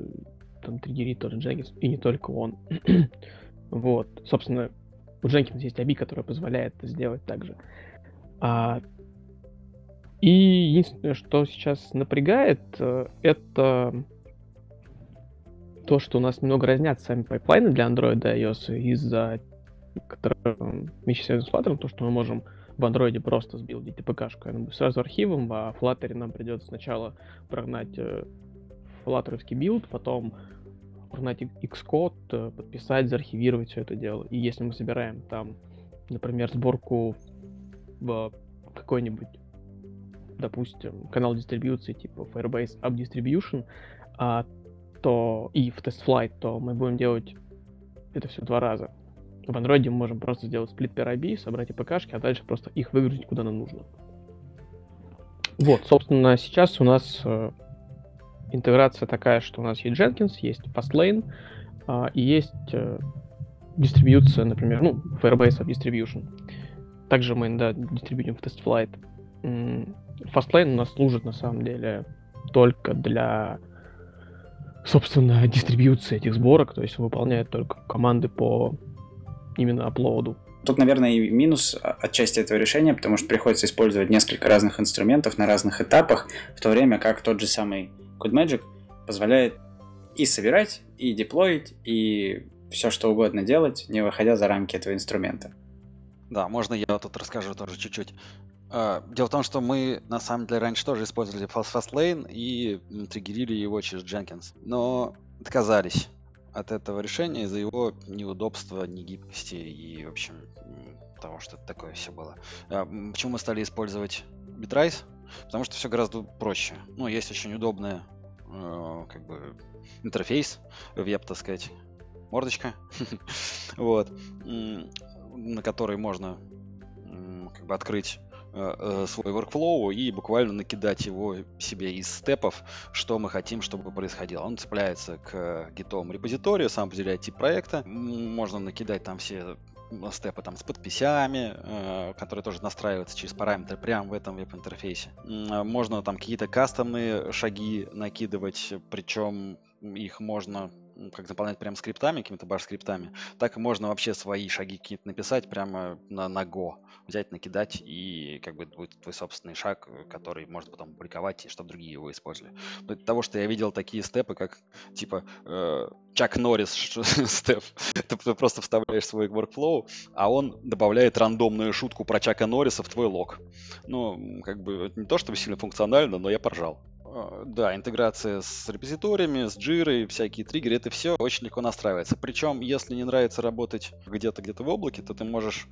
там триггерит тоже Jenkins, и не только он. вот, собственно, у Jenkins есть API, которая позволяет это сделать также. А, и единственное, что сейчас напрягает, э, это то, что у нас немного разнятся сами пайплайны для Android и iOS из-за которые вместе связаны с Flutter, то, что мы можем в Android просто сбилдить APK-шку сразу архивом, а в Flutter нам придется сначала прогнать э, флаттеровский билд, потом прогнать Xcode, э, подписать, заархивировать все это дело. И если мы собираем там, например, сборку в какой-нибудь, допустим, канал дистрибьюции типа Firebase App Distribution, а, то и в TestFlight, то мы будем делать это все два раза. В Android мы можем просто сделать сплит per IB, собрать APK, а дальше просто их выгрузить куда нам нужно. Вот, собственно, сейчас у нас э, интеграция такая, что у нас есть Jenkins, есть Fastlane э, и есть э, дистрибьюция, например, ну, Firebase Distribution. Также мы, да, дистрибьютим в TestFlight. Fastlane у нас служит, на самом деле, только для, собственно, дистрибьюции этих сборок, то есть выполняет только команды по именно аплоуду. Тут, наверное, и минус отчасти этого решения, потому что приходится использовать несколько разных инструментов на разных этапах, в то время как тот же самый CodeMagic позволяет и собирать, и деплоить, и все что угодно делать, не выходя за рамки этого инструмента. Да, можно я тут расскажу тоже чуть-чуть. А, дело в том, что мы на самом деле раньше тоже использовали Fastlane и триггерили его через Jenkins, но отказались от этого решения из-за его неудобства, негибкости и, в общем, того, что это такое все было. А, почему мы стали использовать Bitrise? Потому что все гораздо проще. Ну, есть очень удобная э, как бы интерфейс, веб, так сказать, мордочка, вот, на которой можно как бы открыть свой workflow и буквально накидать его себе из степов, что мы хотим, чтобы происходило. Он цепляется к гитовому репозиторию, сам определяет тип проекта. Можно накидать там все степы там с подписями, э, которые тоже настраиваются через параметры прямо в этом веб-интерфейсе. Можно там какие-то кастомные шаги накидывать, причем их можно как заполнять прям скриптами, какими-то баш-скриптами, так и можно вообще свои шаги какие-то написать прямо на, на Go, взять, накидать, и как бы будет твой собственный шаг, который можно потом публиковать, чтобы другие его использовали. Но от того, что я видел такие степы, как типа э, Чак Норрис степ, ты просто вставляешь свой workflow, а он добавляет рандомную шутку про Чака Норриса в твой лог. Ну, как бы это не то, чтобы сильно функционально, но я поржал. А, да, интеграция с репозиториями, с джирой, всякие триггеры, это все очень легко настраивается. Причем, если не нравится работать где-то где-то в облаке, то ты можешь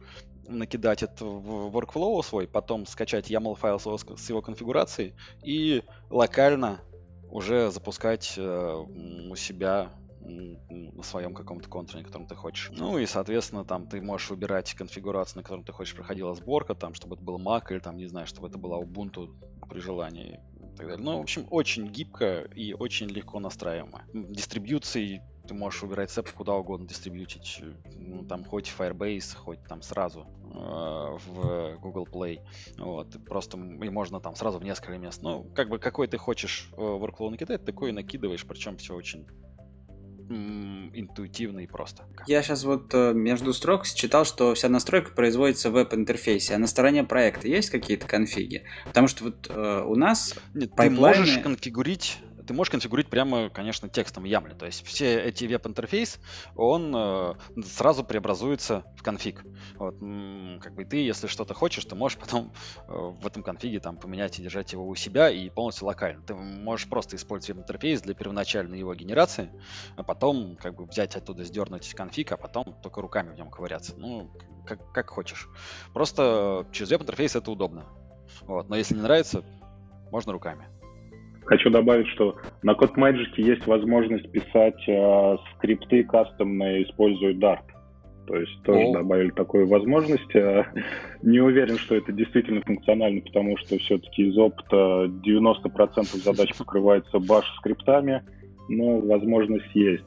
накидать это в workflow свой, потом скачать YAML файл с его конфигурацией и локально уже запускать э, у себя на своем каком-то контуре, на котором ты хочешь. Ну и, соответственно, там ты можешь выбирать конфигурацию, на котором ты хочешь проходила сборка, там, чтобы это был Mac или там, не знаю, чтобы это была Ubuntu при желании так далее. Ну, в общем, очень гибко и очень легко настраиваемо. Дистрибьюции ты можешь выбирать цепь куда угодно дистрибьютить. Ну, там хоть Firebase, хоть там сразу э, в Google Play. Вот. Просто и можно там сразу в несколько мест. Ну, как бы какой ты хочешь э, workflow накидать, такой и накидываешь, причем все очень интуитивно и просто. Я сейчас вот э, между строк считал, что вся настройка производится в веб-интерфейсе, а на стороне проекта есть какие-то конфиги? Потому что вот э, у нас Нет, пайплайны... ты можешь конфигурить ты можешь конфигурить прямо, конечно, текстом YAML. То есть все эти веб-интерфейс, он э, сразу преобразуется в конфиг. Вот, как бы ты, если что-то хочешь, ты можешь потом э, в этом конфиге там поменять и держать его у себя и полностью локально. Ты можешь просто использовать веб-интерфейс для первоначальной его генерации, а потом как бы взять оттуда, сдернуть конфиг, а потом только руками в нем ковыряться. Ну, как, как хочешь. Просто через веб-интерфейс это удобно. Вот. Но если не нравится, можно руками. Хочу добавить, что на CodeMagic есть возможность писать э, скрипты кастомные, используя Dart. То есть тоже О. добавили такую возможность. Э, не уверен, что это действительно функционально, потому что все-таки из опыта 90% задач покрывается баш скриптами, но возможность есть.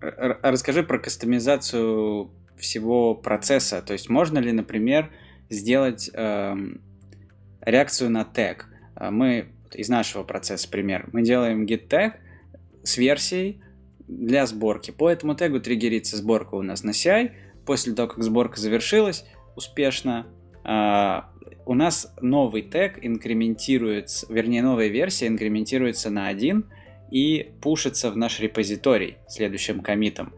Расскажи про кастомизацию всего процесса. То есть можно ли, например, сделать э, реакцию на тег? Э, мы из нашего процесса пример. Мы делаем git tag с версией для сборки. По этому тегу триггерится сборка у нас на CI. После того, как сборка завершилась успешно, а, у нас новый тег инкрементируется, вернее, новая версия инкрементируется на один, и пушится в наш репозиторий следующим комитом.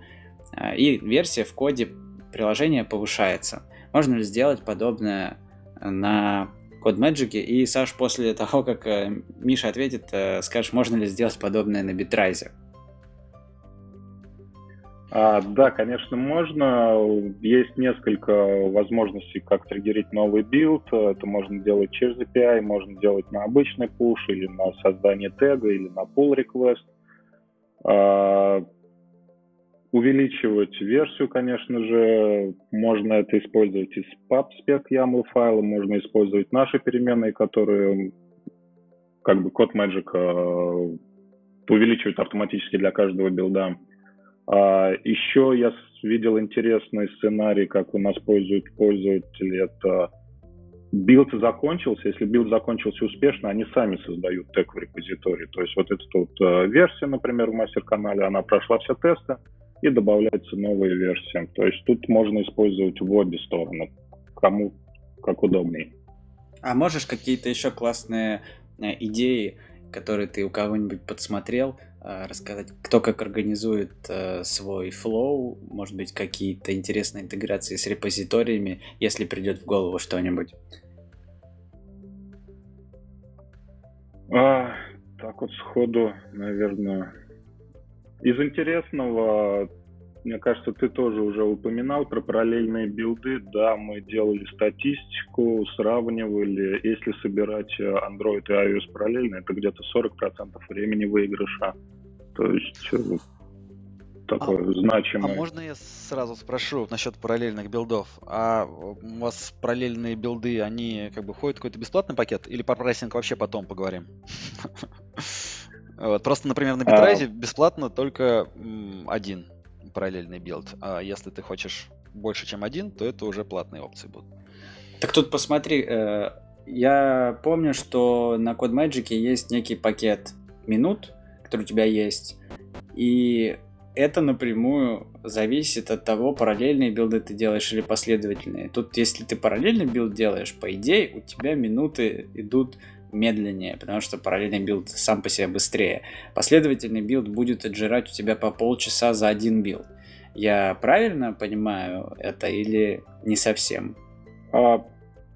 А, и версия в коде приложения повышается. Можно ли сделать подобное на CodeMagic? И, Саш, после того, как э, Миша ответит, э, скажешь, можно ли сделать подобное на Bitrise? А, да, конечно, можно. Есть несколько возможностей, как триггерить новый билд. Это можно делать через API, можно делать на обычный пуш, или на создание тега, или на pull request. Увеличивать версию, конечно же, можно это использовать из pubspec YAML файла, можно использовать наши переменные, которые как бы CodeMagic а, увеличивают автоматически для каждого билда. А, еще я видел интересный сценарий, как у нас пользуют пользователи. Это билд закончился, если билд закончился успешно, они сами создают тег в репозитории. То есть вот эта вот э, версия, например, в мастер-канале, она прошла все тесты, и добавляется новая версия. То есть тут можно использовать в обе стороны, кому как удобнее. А можешь какие-то еще классные э, идеи, которые ты у кого-нибудь подсмотрел, Э, рассказать, кто как организует э, свой флоу, может быть, какие-то интересные интеграции с репозиториями, если придет в голову что-нибудь. А, так вот сходу, наверное. Из интересного, мне кажется, ты тоже уже упоминал про параллельные билды. Да, мы делали статистику, сравнивали. Если собирать э, Android и iOS параллельно, это где-то 40% времени выигрыша. То есть э, такое а, значимое. А можно я сразу спрошу насчет параллельных билдов? А у вас параллельные билды, они как бы входят в какой-то бесплатный пакет или по прайсинг вообще потом поговорим? Просто, например, на Bitrise бесплатно только один параллельный билд. А если ты хочешь больше, чем один, то это уже платные опции будут. Так тут посмотри, э, я помню, что на CodeMagic есть некий пакет минут, который у тебя есть, и это напрямую зависит от того, параллельные билды ты делаешь или последовательные. Тут, если ты параллельный билд делаешь, по идее, у тебя минуты идут медленнее, потому что параллельный билд сам по себе быстрее. Последовательный билд будет отжирать у тебя по полчаса за один билд. Я правильно понимаю это или не совсем? А,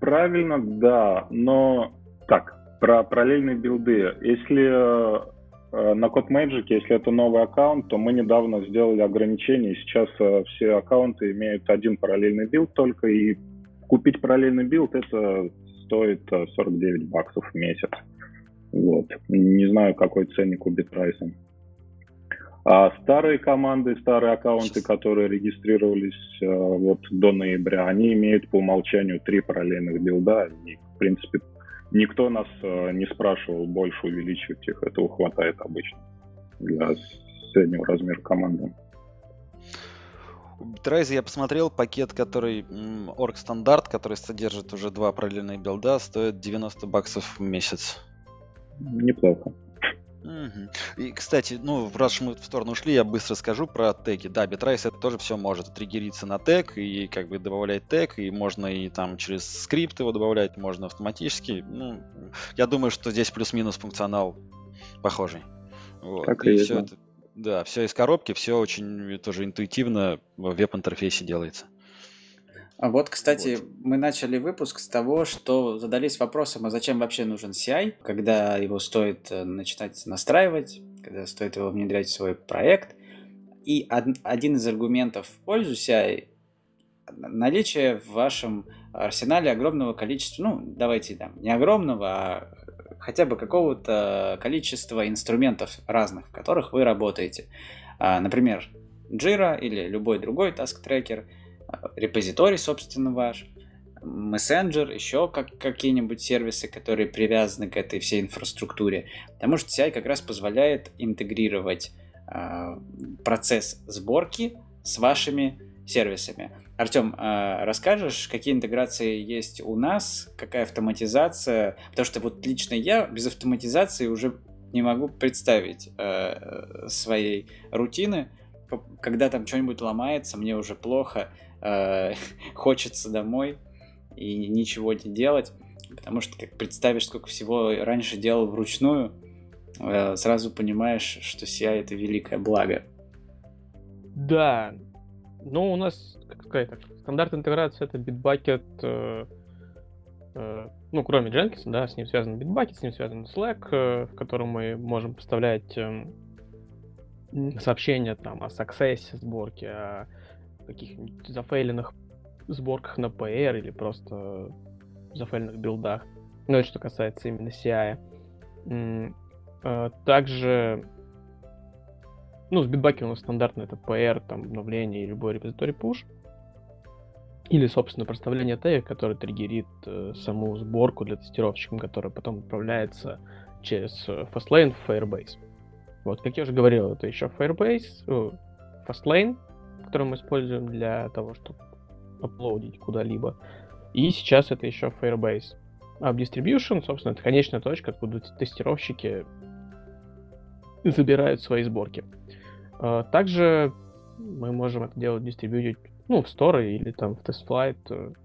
правильно, да, но так, про параллельные билды. Если э, на CodeMagic, если это новый аккаунт, то мы недавно сделали ограничение. Сейчас э, все аккаунты имеют один параллельный билд только, и купить параллельный билд это стоит 49 э, баксов в месяц. Вот. Не знаю, какой ценник у Bitrise а. А старые команды, старые аккаунты, которые регистрировались э, вот до ноября, они имеют по умолчанию три параллельных билда. И, в принципе, никто нас э, не спрашивал больше увеличивать их. Этого хватает обычно для среднего размера команды. У я посмотрел пакет, который Org стандарт, который содержит уже два параллельных билда, стоит 90 баксов в месяц. Неплохо. Угу. И, кстати, ну, раз мы в сторону ушли, я быстро скажу про теги. Да, Bitrise это тоже все может триггериться на тег и как бы добавлять тег, и можно и там через скрипт его добавлять, можно автоматически. Ну, я думаю, что здесь плюс-минус функционал похожий. Вот. Так и, и все это да, все из коробки, все очень тоже интуитивно в веб-интерфейсе делается. А вот, кстати, вот. мы начали выпуск с того, что задались вопросом, а зачем вообще нужен CI, когда его стоит э, начинать настраивать, когда стоит его внедрять в свой проект. И один из аргументов в пользу CI наличие в вашем арсенале огромного количества, ну, давайте там, не огромного, а хотя бы какого-то количества инструментов разных, в которых вы работаете. А, например, Jira или любой другой task-трекер, а, репозиторий, собственно, ваш, мессенджер, еще как, какие-нибудь сервисы, которые привязаны к этой всей инфраструктуре. Потому что CI как раз позволяет интегрировать э, процесс сборки с вашими сервисами. Артем, а расскажешь, какие интеграции есть у нас, какая автоматизация? Потому что вот лично я без автоматизации уже не могу представить э, своей рутины. Когда там что-нибудь ломается, мне уже плохо, э, хочется домой и ничего не делать. Потому что как представишь, сколько всего раньше делал вручную, э, сразу понимаешь, что CI это великое благо. Да. Ну, у нас, сказать так, стандарт интеграции это Bitbucket, э, э, ну, кроме Jenkins, да, с ним связан Bitbucket, с ним связан Slack, э, в котором мы можем поставлять э, сообщения там о success сборке, о каких-нибудь зафейленных сборках на PR или просто зафейленных билдах. Ну, это что касается именно CI. Э, также, ну, с Bitbucket у нас стандартно это PR, там, обновление и любой репозиторий push. Или, собственно, проставление тега, который триггерит э, саму сборку для тестировщиков, которая потом отправляется через э, Fastlane в Firebase. Вот, как я уже говорил, это еще Firebase, э, Fastlane, который мы используем для того, чтобы аплодить куда-либо. И сейчас это еще Firebase. А Distribution, собственно, это конечная точка, откуда тестировщики забирают свои сборки. А, также мы можем это делать дистрибьютить ну, в Store или там в TestFlight.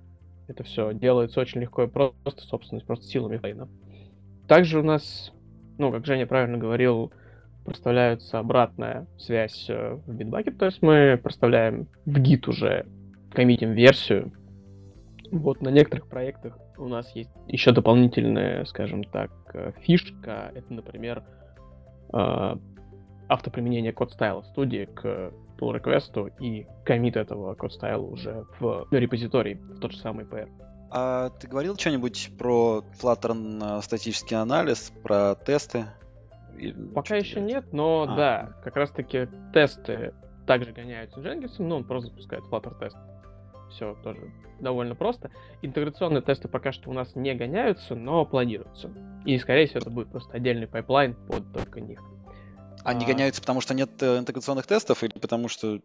Это все делается очень легко и просто, собственно, просто силами фейна. Также у нас, ну, как Женя правильно говорил, проставляется обратная связь э, в Bitbucket, то есть мы проставляем в Git уже, коммитим версию. Вот на некоторых проектах у нас есть еще дополнительная, скажем так, э, фишка. Это, например, э, автоприменение код стайла студии к pull request и коммит этого код стайла уже в репозиторий, в тот же самый PR. А ты говорил что-нибудь про Flutter статический анализ, про тесты? Пока еще нет, но а. да, как раз таки тесты также гоняются Jenkins, но он просто запускает Flutter тест. Все тоже довольно просто. Интеграционные тесты пока что у нас не гоняются, но планируются. И, скорее всего, это будет просто отдельный pipeline под только них. Они а... гоняются, потому что нет э, интеграционных тестов или потому что...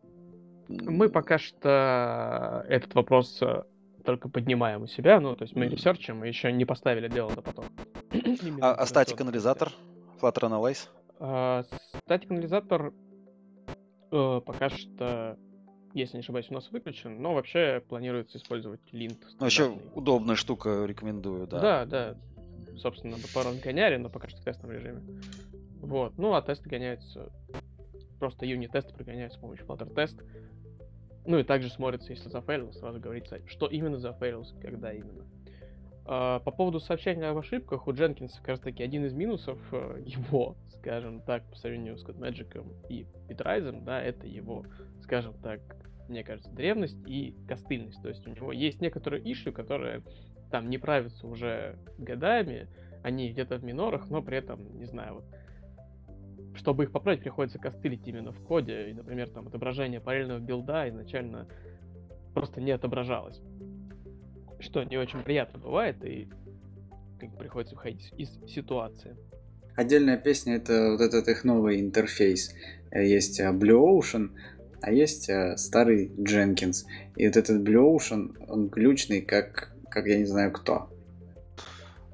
Мы пока что этот вопрос э, только поднимаем у себя, ну, то есть мы ресерчим, мы еще не поставили дело на поток. а, а static анализатор? Flutter Analyze? А, static анализатор э, пока что если не ошибаюсь, у нас выключен, но вообще планируется использовать lint. Ну, вообще удобная штука, рекомендую, да. Да, да. Собственно, по гоняли, но пока что в тестовом режиме. Вот. Ну, а тесты гоняются... Просто юнит-тесты прогоняются с помощью Flutter тест. Ну и также смотрится, если зафейлился, сразу говорится, что именно зафейлился, когда именно. А, по поводу сообщения об ошибках, у Дженкинса как раз таки один из минусов э, его, скажем так, по сравнению с CodeMagic и Bitrisen, да, это его, скажем так, мне кажется, древность и костыльность. То есть у него есть некоторые иши, которые там не правятся уже годами, они где-то в минорах, но при этом, не знаю, вот чтобы их поправить, приходится костылить именно в коде. И, например, там отображение параллельного билда изначально просто не отображалось. Что не очень приятно бывает, и приходится выходить из ситуации. Отдельная песня это вот этот их новый интерфейс. Есть э, Blue Ocean, а есть э, старый Jenkins. И вот этот Blue Ocean, он ключный, как, как я не знаю кто.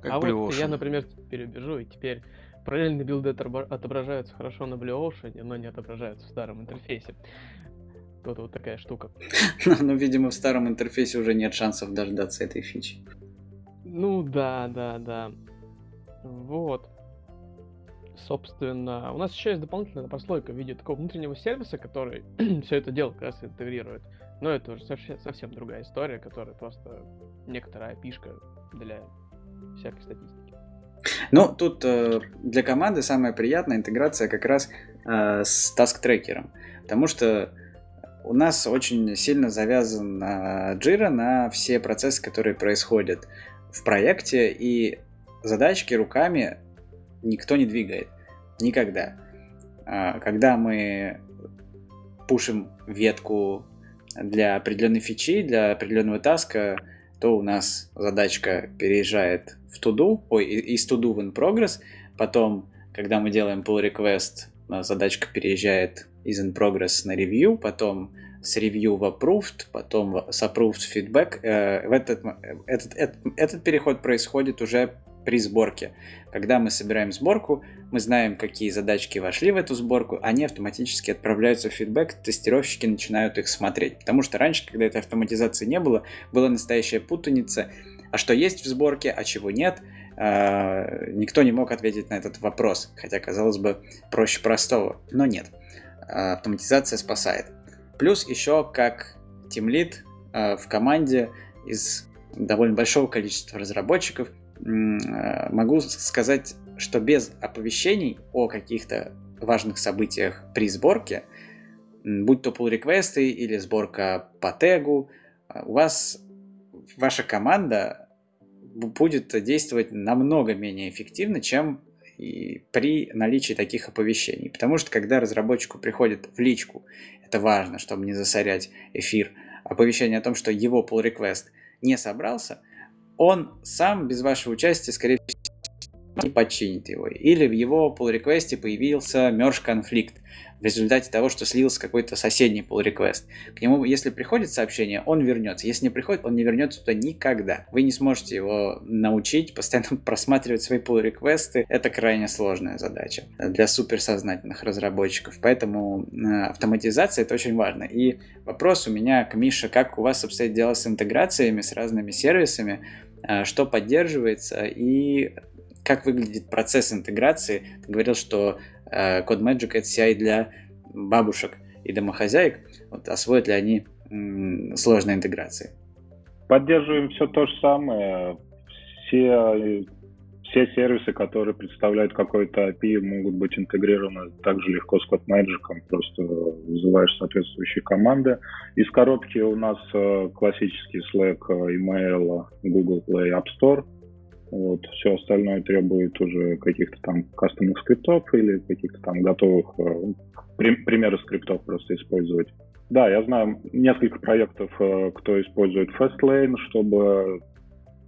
Как а Blue вот Ocean. я, например, перебежу, и теперь параллельные билды отображаются хорошо на Blue Ocean, но не отображаются в старом интерфейсе. Тут вот такая штука. ну, видимо, в старом интерфейсе уже нет шансов дождаться этой фичи. Ну да, да, да. Вот собственно, у нас еще есть дополнительная прослойка в виде такого внутреннего сервиса, который все это дело как раз интегрирует. Но это уже совсем, совсем другая история, которая просто некоторая пишка для всякой статистики. Ну, тут э, для команды самая приятная интеграция как раз э, с таск-трекером, потому что у нас очень сильно завязан э, Jira на все процессы, которые происходят в проекте, и задачки руками никто не двигает. Никогда. А, когда мы пушим ветку для определенной фичи, для определенного таска, то у нас задачка переезжает в туду, ой, из туду в in progress, потом, когда мы делаем pull request, задачка переезжает из in progress на review, потом с review в approved, потом с approved feedback. Э, в этот, этот, этот, этот переход происходит уже при сборке. Когда мы собираем сборку, мы знаем, какие задачки вошли в эту сборку, они автоматически отправляются в фидбэк, тестировщики начинают их смотреть. Потому что раньше, когда этой автоматизации не было, была настоящая путаница. А что есть в сборке, а чего нет, э, никто не мог ответить на этот вопрос. Хотя, казалось бы, проще простого. Но нет. Автоматизация спасает. Плюс еще как тимлит э, в команде из довольно большого количества разработчиков э, могу сказать, что без оповещений о каких-то важных событиях при сборке, будь то pull реквесты или сборка по тегу, у вас ваша команда будет действовать намного менее эффективно, чем и при наличии таких оповещений. Потому что когда разработчику приходит в личку, это важно, чтобы не засорять эфир, оповещение о том, что его pull request не собрался, он сам без вашего участия, скорее всего, не починит его. Или в его pull request появился merge конфликт в результате того, что слился какой-то соседний pull request. К нему, если приходит сообщение, он вернется. Если не приходит, он не вернется туда никогда. Вы не сможете его научить постоянно просматривать свои pull реквесты Это крайне сложная задача для суперсознательных разработчиков. Поэтому э, автоматизация это очень важно. И вопрос у меня к Мише, как у вас обстоит дело с интеграциями, с разными сервисами, э, что поддерживается и как выглядит процесс интеграции. Ты говорил, что э, CodeMagic это CI для бабушек и домохозяек. Вот, освоят ли они м, сложные интеграции? Поддерживаем все то же самое. Все, все сервисы, которые представляют какой-то API, могут быть интегрированы так же легко с CodeMagic. Просто вызываешь соответствующие команды. Из коробки у нас э, классический Slack, э, email, Google Play, App Store – вот, все остальное требует уже каких-то там кастомных скриптов или каких-то там готовых э, примеры скриптов просто использовать. Да, я знаю несколько проектов, э, кто использует Fastlane, чтобы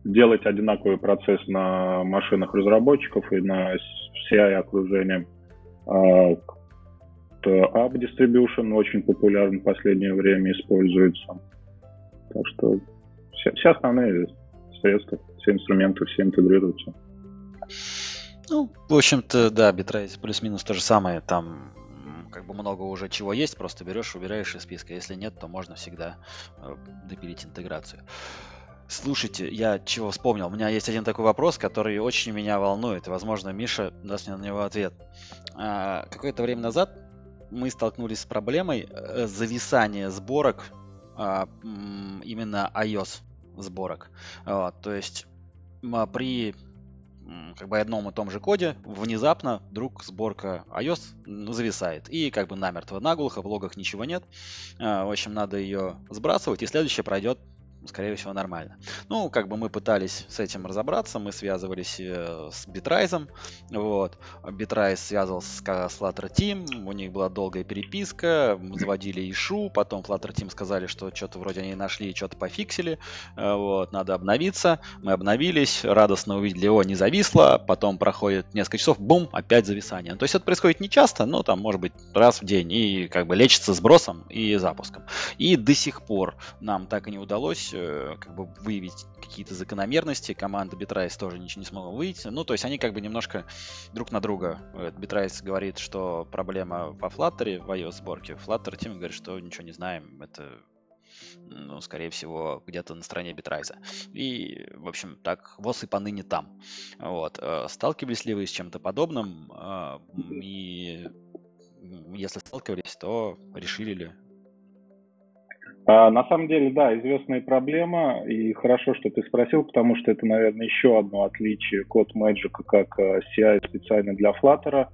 делать одинаковый процесс на машинах разработчиков и на CI-окружении. А, App Distribution очень популярен в последнее время, используется. Так что все, все основные средства все инструменты, все интегрируются. Ну, в общем-то, да, Bitrate плюс-минус то же самое. Там как бы много уже чего есть, просто берешь, убираешь из списка. Если нет, то можно всегда э, допилить интеграцию. Слушайте, я чего вспомнил. У меня есть один такой вопрос, который очень меня волнует. Возможно, Миша даст мне на него ответ. А, какое-то время назад мы столкнулись с проблемой э, зависания сборок а, именно iOS сборок. Вот, то есть при как бы одном и том же коде внезапно вдруг сборка iOS зависает. И как бы намертво наглухо, в логах ничего нет. А, в общем, надо ее сбрасывать, и следующее пройдет скорее всего, нормально. Ну, как бы мы пытались с этим разобраться, мы связывались э, с Битрайзом, вот. Битрайз связывался с, с Flutter Team, у них была долгая переписка, заводили ишу, потом Flutter Team сказали, что что-то вроде они нашли что-то пофиксили, э, вот, надо обновиться, мы обновились, радостно увидели, о, не зависло, потом проходит несколько часов, бум, опять зависание. То есть это происходит не часто, но там, может быть, раз в день, и как бы лечится сбросом и запуском. И до сих пор нам так и не удалось э, как бы выявить какие-то закономерности. Команда Bitrice тоже ничего не смогла выявить. Ну, то есть они как бы немножко друг на друга. Bitrice говорит, что проблема во Flutter, в iOS сборке. Flutter Team говорит, что ничего не знаем. Это ну, скорее всего, где-то на стороне Битрайза. И, в общем, так, ВОЗ и поныне там. Вот. Э, сталкивались ли вы с чем-то подобным? Э, и если сталкивались, то решили ли на самом деле, да, известная проблема, и хорошо, что ты спросил, потому что это, наверное, еще одно отличие код Magic как э, CI специально для Flutter.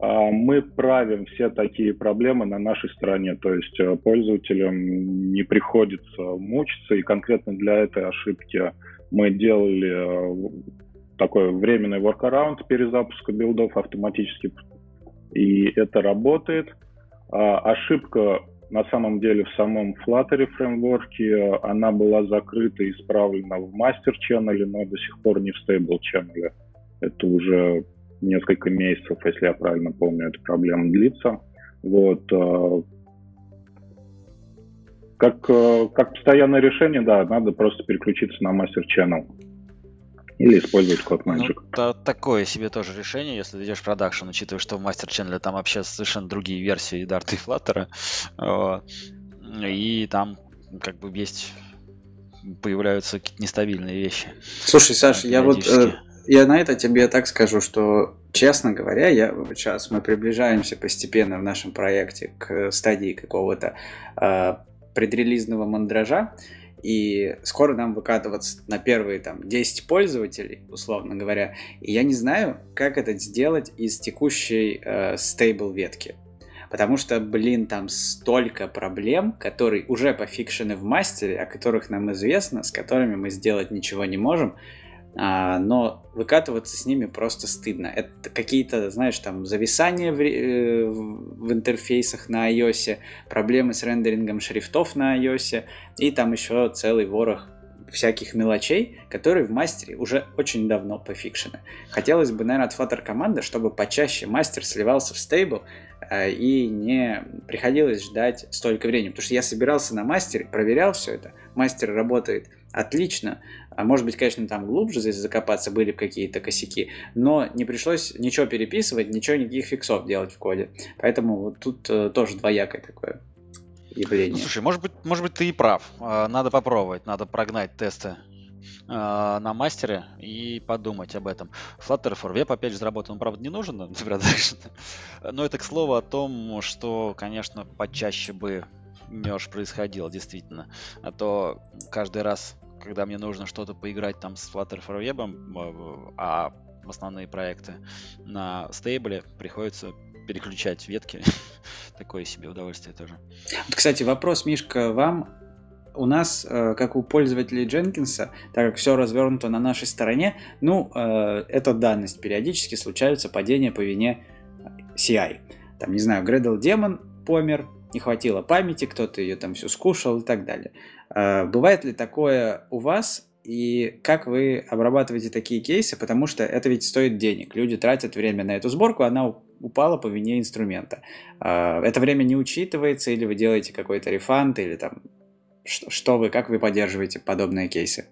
А, мы правим все такие проблемы на нашей стороне, то есть пользователям не приходится мучиться, и конкретно для этой ошибки мы делали такой временный workaround перезапуска билдов автоматически, и это работает. А, ошибка на самом деле в самом Flutter фреймворке она была закрыта и исправлена в мастер channel, но до сих пор не в channel. Это уже несколько месяцев, если я правильно помню, эта проблема длится. Вот. Э, как, э, как постоянное решение, да, надо просто переключиться на мастер channel. Или использовать код Magic. Ну, то, такое себе тоже решение, если ты идешь в продакшн, учитывая, что в мастер ченнеле там вообще совершенно другие версии Dart и Flutter. И там как бы есть появляются какие-то нестабильные вещи. Слушай, Саша, я вот э, я на это тебе так скажу, что, честно говоря, я сейчас мы приближаемся постепенно в нашем проекте к стадии какого-то э, предрелизного мандража, и скоро нам выкатываться на первые там 10 пользователей, условно говоря. И я не знаю, как это сделать из текущей э, стейбл ветки. Потому что, блин, там столько проблем, которые уже пофикшены в мастере, о которых нам известно, с которыми мы сделать ничего не можем. А, но выкатываться с ними просто стыдно. Это какие-то, знаешь, там зависания в, э, в интерфейсах на iOS, проблемы с рендерингом шрифтов на iOS и там еще целый ворох всяких мелочей, которые в мастере уже очень давно пофикшены. Хотелось бы, наверное, от Flutter команды, чтобы почаще мастер сливался в стейбл, э, и не приходилось ждать столько времени. Потому что я собирался на мастере, проверял все это. Мастер работает отлично. А может быть, конечно, там глубже здесь закопаться были какие-то косяки, но не пришлось ничего переписывать, ничего, никаких фиксов делать в коде. Поэтому вот тут э, тоже двоякое такое явление. Ну, слушай, может быть, может быть, ты и прав. А, надо попробовать, надо прогнать тесты а, на мастере и подумать об этом. Flutter for Web, опять же, заработан, правда, не нужен, но это к слову о том, что, конечно, почаще бы мерж происходил, действительно. А то каждый раз когда мне нужно что-то поиграть там с Flutter for Web, а основные проекты на стейбле, приходится переключать ветки. Такое себе удовольствие тоже. Кстати, вопрос, Мишка, вам. У нас, э, как у пользователей Дженкинса, так как все развернуто на нашей стороне, ну, э, это данность. Периодически случаются падения по вине CI. Там, не знаю, Gradle Демон помер, не хватило памяти, кто-то ее там все скушал и так далее. А, бывает ли такое у вас и как вы обрабатываете такие кейсы, потому что это ведь стоит денег. Люди тратят время на эту сборку, она упала по вине инструмента. А, это время не учитывается, или вы делаете какой-то рефанд, или там что вы, как вы поддерживаете подобные кейсы?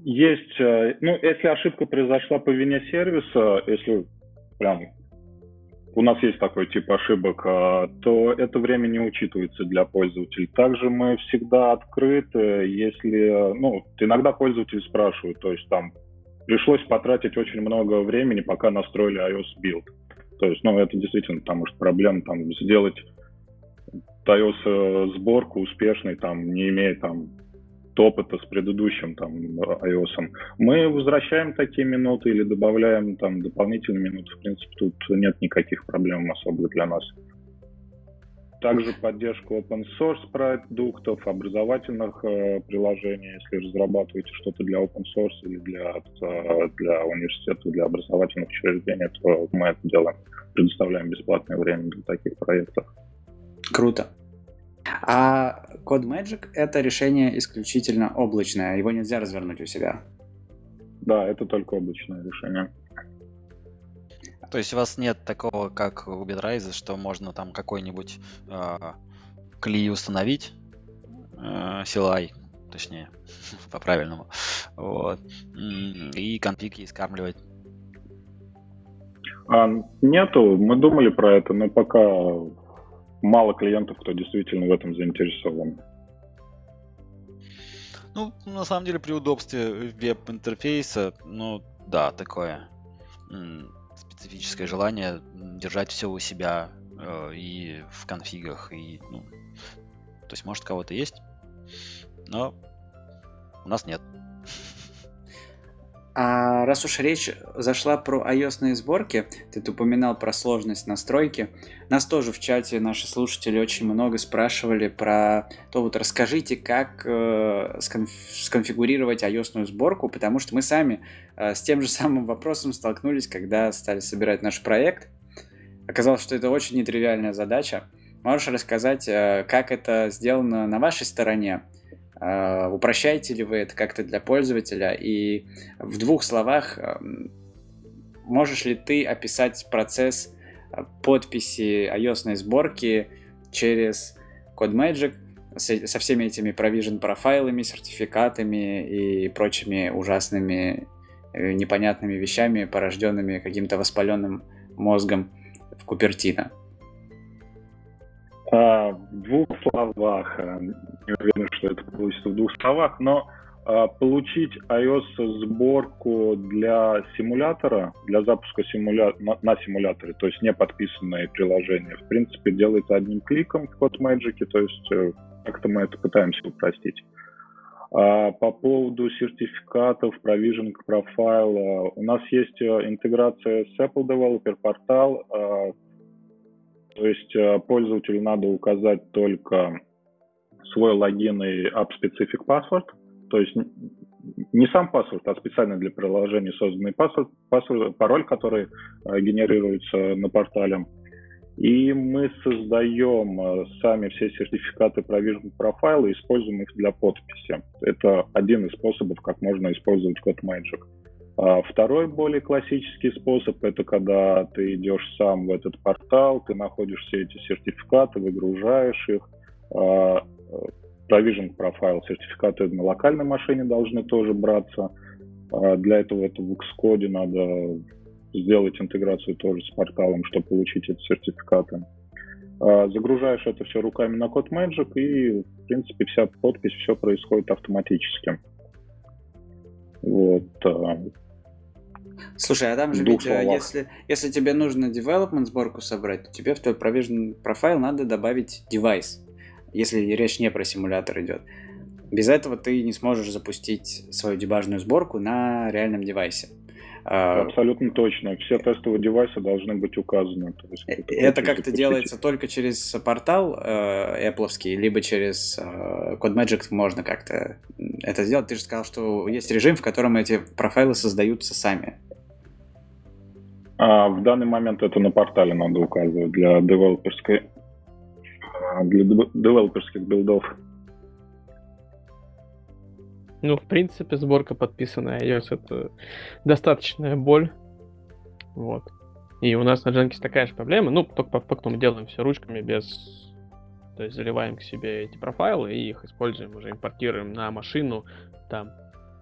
Есть, э, ну, если ошибка произошла по вине сервиса, если прям у нас есть такой тип ошибок, а, то это время не учитывается для пользователей. Также мы всегда открыты, если, ну, иногда пользователи спрашивают, то есть там пришлось потратить очень много времени, пока настроили iOS build. То есть, ну, это действительно, потому что проблема там сделать iOS э, сборку успешной, там, не имея там опыта с предыдущим там iOS. Мы возвращаем такие минуты или добавляем там дополнительные минуты. В принципе, тут нет никаких проблем особых для нас. Также поддержку open source продуктов, образовательных э, приложений. Если разрабатываете что-то для open source или для, э, для университета, для образовательных учреждений, то мы это делаем. Предоставляем бесплатное время для таких проектов. Круто. А CodeMagic — это решение исключительно облачное, его нельзя развернуть у себя. Да, это только облачное решение. То есть у вас нет такого, как у Bitrise, что можно там какой-нибудь э, клей установить, э, CLI, точнее, по-правильному, вот, и конфиг скармливать. А, нету, мы думали про это, но пока мало клиентов, кто действительно в этом заинтересован. Ну, на самом деле, при удобстве веб-интерфейса, ну, да, такое специфическое желание держать все у себя э, и в конфигах, и, ну, то есть, может, кого-то есть, но у нас нет. А раз уж речь зашла про ios сборки, ты упоминал про сложность настройки. Нас тоже в чате наши слушатели очень много спрашивали про то, вот расскажите, как э, сконф сконфигурировать ios сборку, потому что мы сами э, с тем же самым вопросом столкнулись, когда стали собирать наш проект. Оказалось, что это очень нетривиальная задача. Можешь рассказать, э, как это сделано на вашей стороне? А, упрощаете ли вы это как-то для пользователя? И в двух словах, можешь ли ты описать процесс а, подписи ios сборки через CodeMagic со всеми этими provision профайлами, сертификатами и прочими ужасными э, непонятными вещами, порожденными каким-то воспаленным мозгом в Купертино? А, в двух словах, э, не уверен, что это получится в двух словах, но а, получить iOS сборку для симулятора, для запуска симуля... на, на симуляторе, то есть не подписанное приложение, в принципе, делается одним кликом в CodeMagic, то есть э, как-то мы это пытаемся упростить. А по поводу сертификатов, provisioning профайла, у нас есть э, интеграция с Apple Developer Portal, а, то есть э, пользователю надо указать только свой логин и app-specific password, то есть не сам паспорт, а специально для приложения созданный паспорт, паспорт пароль, который э, генерируется на портале. И мы создаем э, сами все сертификаты Provision Profile и используем их для подписи. Это один из способов, как можно использовать CodeMagic. А второй более классический способ – это когда ты идешь сам в этот портал, ты находишь все эти сертификаты, выгружаешь их. А, Provision Profile сертификаты на локальной машине должны тоже браться. А для этого это в Xcode надо сделать интеграцию тоже с порталом, чтобы получить эти сертификаты. А, загружаешь это все руками на CodeMagic, и, в принципе, вся подпись, все происходит автоматически. Вот. Слушай, а там же ведь, э, если, если тебе нужно development сборку собрать, то тебе в твой provision профайл надо добавить девайс, если речь не про симулятор идет. Без этого ты не сможешь запустить свою дебажную сборку на реальном девайсе. А, Абсолютно точно. Все тестовые девайсы должны быть указаны. То есть, это, это как-то делается только через портал э, Apple, либо через э, CodeMagic можно как-то это сделать. Ты же сказал, что есть режим, в котором эти профайлы создаются сами. А, в данный момент это на портале надо указывать для девелоперской а, для девелоперских билдов. Ну, в принципе, сборка подписанная iOS это достаточная боль. Вот. И у нас на Jenkins такая же проблема. Ну, только по мы делаем все ручками без... То есть заливаем к себе эти профайлы и их используем, уже импортируем на машину там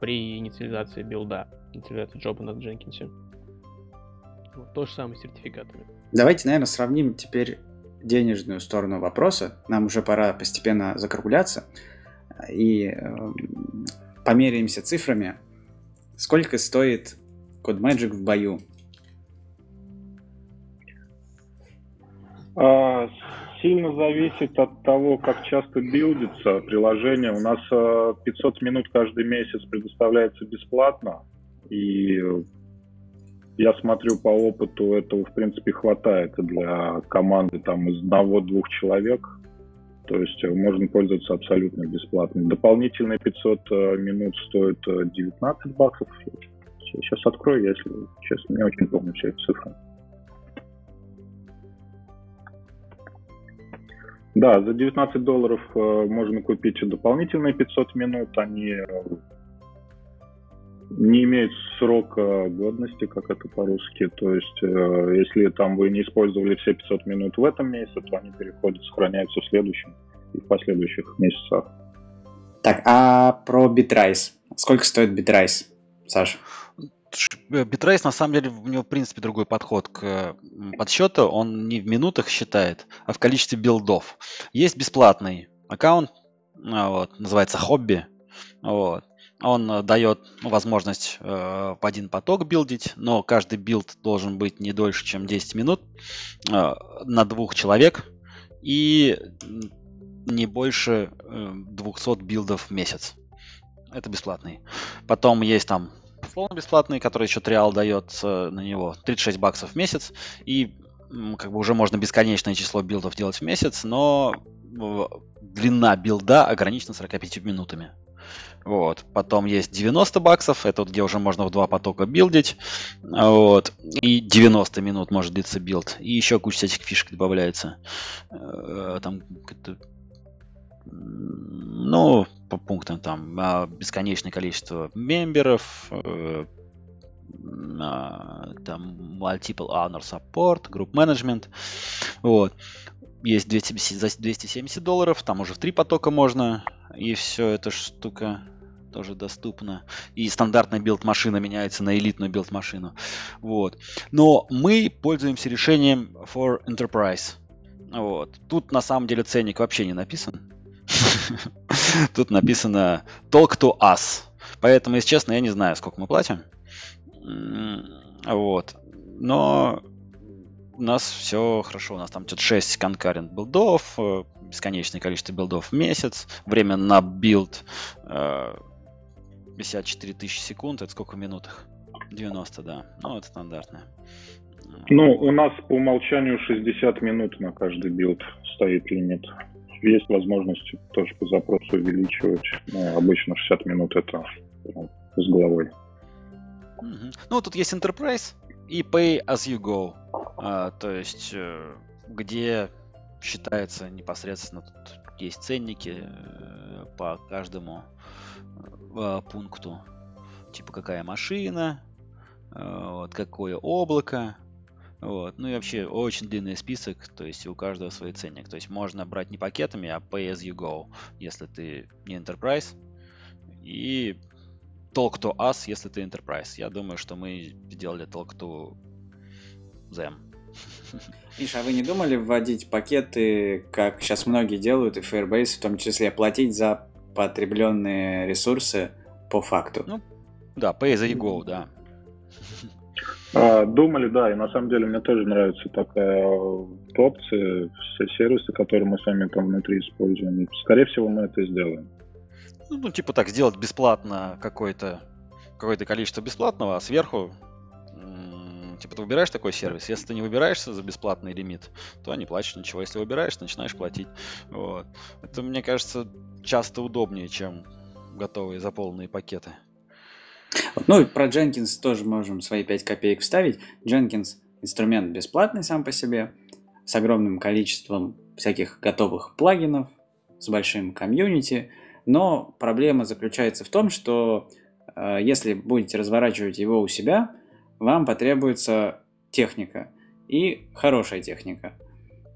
при инициализации билда, инициализации джоба на Jenkins. Вот, то же самое с сертификатами. Давайте, наверное, сравним теперь денежную сторону вопроса. Нам уже пора постепенно закругляться. И э, померяемся цифрами. Сколько стоит CodeMagic в бою? А, сильно зависит от того, как часто билдится приложение. У нас 500 минут каждый месяц предоставляется бесплатно. И я смотрю по опыту, этого, в принципе, хватает для команды там из одного-двух человек. То есть э, можно пользоваться абсолютно бесплатно. Дополнительные 500 э, минут стоят 19 э, баксов. Сейчас открою, если честно, не очень помню все эти цифры. Да, за 19 долларов можно купить дополнительные 500 минут. Они не имеют срока годности, как это по-русски. То есть, э, если там вы не использовали все 500 минут в этом месяце, то они переходят, сохраняются в следующем и в последующих месяцах. Так, а про Bitrайс? Сколько стоит Bitrайс, Саша? Bitrise, на самом деле, у него, в принципе, другой подход к подсчету. Он не в минутах считает, а в количестве билдов. Есть бесплатный аккаунт, а, вот, называется Hobby. Вот. Он э, дает возможность э, в один поток билдить, но каждый билд должен быть не дольше, чем 10 минут э, на двух человек и не больше э, 200 билдов в месяц. Это бесплатный. Потом есть там полно бесплатный, который еще триал дает на него 36 баксов в месяц. И как бы уже можно бесконечное число билдов делать в месяц, но длина билда ограничена 45 минутами. Вот. Потом есть 90 баксов, это вот где уже можно в два потока билдить. Вот. И 90 минут может длиться билд. И еще куча всяких фишек добавляется. Э, там ну, по пунктам там а, бесконечное количество мемберов, э, а, там multiple honor support, group management. Вот. Есть 270, за 270 долларов, там уже в три потока можно. И все эта штука тоже доступно. И стандартная билд-машина меняется на элитную билд-машину. Вот. Но мы пользуемся решением for Enterprise. Вот. Тут на самом деле ценник вообще не написан. Тут написано Talk to us. Поэтому, если честно, я не знаю, сколько мы платим. Вот. Но у нас все хорошо. У нас там что-то 6 concurrent билдов, э, бесконечное количество билдов в месяц. Время на билд 54 э, тысячи секунд. Это сколько в минутах? 90, да. Ну, это стандартное. Ну, у нас по умолчанию 60 минут на каждый билд стоит лимит. Есть возможность тоже по запросу увеличивать. Но обычно 60 минут это с головой. Угу. Ну, тут есть Enterprise и Pay as you go. А, то есть, э, где считается непосредственно, тут есть ценники э, по каждому э, пункту. Типа какая машина, вот, какое облако, вот. Ну и вообще очень длинный список, то есть у каждого свой ценник. То есть можно брать не пакетами, а pay as you go, если ты не Enterprise. И Talk to Us, если ты Enterprise. Я думаю, что мы сделали Talk to Them. Миша, а вы не думали вводить пакеты, как сейчас многие делают, и Firebase в том числе, платить за потребленные ресурсы по факту? Ну, да, pay as you go, да. А, думали, да, и на самом деле мне тоже нравится такая опция, все сервисы, которые мы сами там внутри используем. Скорее всего, мы это сделаем. Ну, ну, типа так, сделать бесплатно какое-то какое-то количество бесплатного, а сверху типа ты выбираешь такой сервис. Если ты не выбираешься за бесплатный лимит, то не платишь ничего. Если выбираешь, начинаешь платить. Вот. Это, мне кажется, часто удобнее, чем готовые заполненные пакеты. Ну и про Jenkins тоже можем свои 5 копеек вставить. Jenkins инструмент бесплатный сам по себе, с огромным количеством всяких готовых плагинов, с большим комьюнити – но проблема заключается в том, что э, если будете разворачивать его у себя, вам потребуется техника и хорошая техника.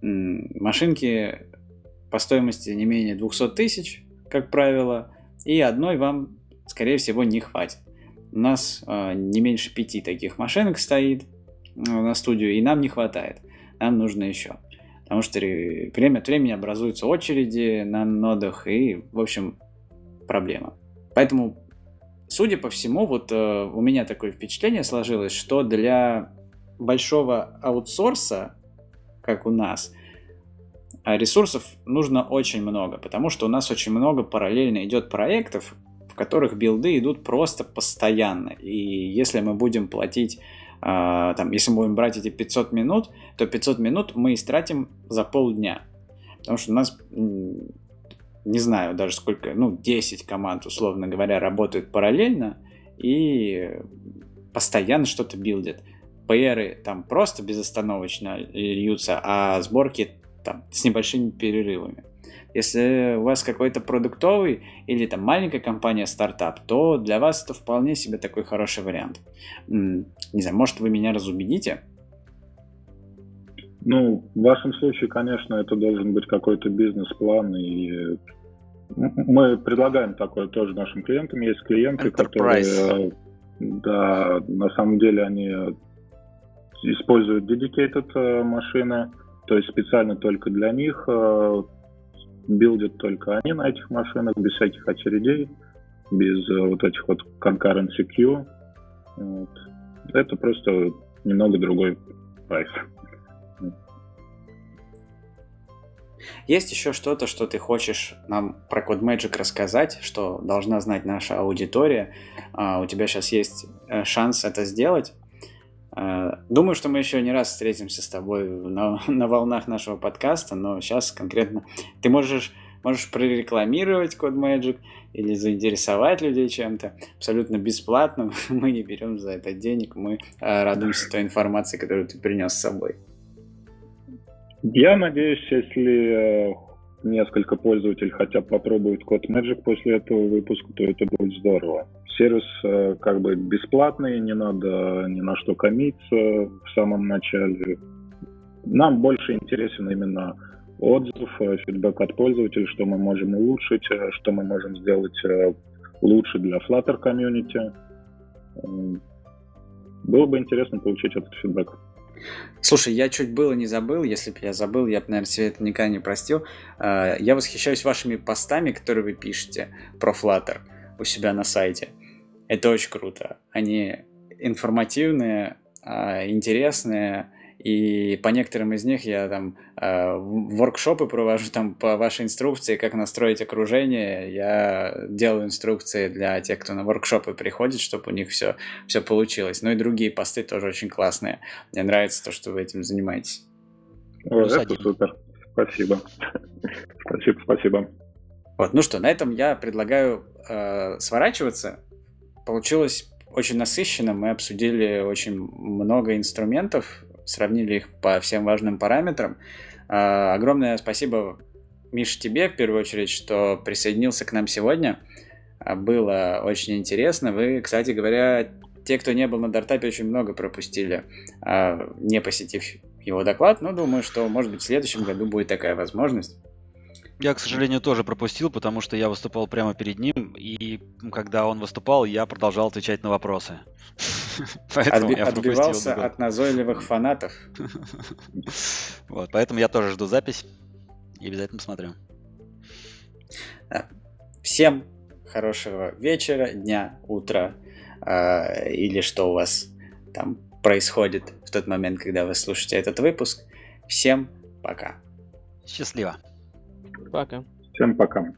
Машинки по стоимости не менее 200 тысяч, как правило, и одной вам, скорее всего, не хватит. У нас э, не меньше пяти таких машинок стоит э, на студию, и нам не хватает. Нам нужно еще. Потому что время от времени образуются очереди на нодах, и, в общем, проблема. Поэтому, судя по всему, вот э, у меня такое впечатление сложилось, что для большого аутсорса, как у нас, а ресурсов нужно очень много, потому что у нас очень много параллельно идет проектов, в которых билды идут просто постоянно. И если мы будем платить Uh, там, если мы будем брать эти 500 минут, то 500 минут мы истратим за полдня. Потому что у нас не знаю даже сколько, ну, 10 команд, условно говоря, работают параллельно и постоянно что-то билдят. ПРы там просто безостановочно льются, а сборки там с небольшими перерывами. Если у вас какой-то продуктовый или там маленькая компания стартап, то для вас это вполне себе такой хороший вариант. Не знаю, может вы меня разубедите? Ну, в вашем случае, конечно, это должен быть какой-то бизнес-план, и мы предлагаем такое тоже нашим клиентам. Есть клиенты, Enterprise. которые, да, на самом деле они используют dedicated э, машины, то есть специально только для них, э, билдят только они на этих машинах, без всяких очередей, без э, вот этих вот concurrency queue. Вот. Это просто немного другой прайс. Есть еще что-то, что ты хочешь нам про CodeMagic рассказать, что должна знать наша аудитория? Uh, у тебя сейчас есть uh, шанс это сделать. Uh, думаю, что мы еще не раз встретимся с тобой на, на волнах нашего подкаста, но сейчас конкретно ты можешь можешь прорекламировать CodeMagic или заинтересовать людей чем-то абсолютно бесплатно. Мы не берем за это денег, мы радуемся той информации, которую ты принес с собой. Я надеюсь, если э, несколько пользователей хотя бы попробуют код Magic после этого выпуска, то это будет здорово. Сервис э, как бы бесплатный, не надо ни на что комиться в самом начале. Нам больше интересен именно отзыв, э, фидбэк от пользователей, что мы можем улучшить, что мы можем сделать лучше для Flutter комьюнити. Было бы интересно получить этот фидбэк. Слушай, я чуть было не забыл, если бы я забыл, я бы, наверное, себе это никогда не простил. А, я восхищаюсь вашими постами, которые вы пишете про Flutter у себя на сайте. Это очень круто. Они информативные, а, интересные, и по некоторым из них я там э, воркшопы провожу там по вашей инструкции, как настроить окружение. Я делаю инструкции для тех, кто на воркшопы приходит, чтобы у них все, все получилось. Ну и другие посты тоже очень классные. Мне нравится то, что вы этим занимаетесь. О, это супер. Спасибо. спасибо, спасибо. Вот, ну что, на этом я предлагаю э, сворачиваться. Получилось очень насыщенно. Мы обсудили очень много инструментов, сравнили их по всем важным параметрам. А, огромное спасибо, Миша, тебе в первую очередь, что присоединился к нам сегодня. А, было очень интересно. Вы, кстати говоря, те, кто не был на Дартапе, очень много пропустили, а, не посетив его доклад. Но думаю, что, может быть, в следующем году будет такая возможность. Я, к сожалению, тоже пропустил, потому что я выступал прямо перед ним, и когда он выступал, я продолжал отвечать на вопросы. Поэтому я Отбивался от назойливых фанатов. Вот, поэтому я тоже жду запись и обязательно посмотрю. Всем хорошего вечера, дня, утра а, или что у вас там происходит в тот момент, когда вы слушаете этот выпуск. Всем пока. Счастливо. Пока. Всем пока.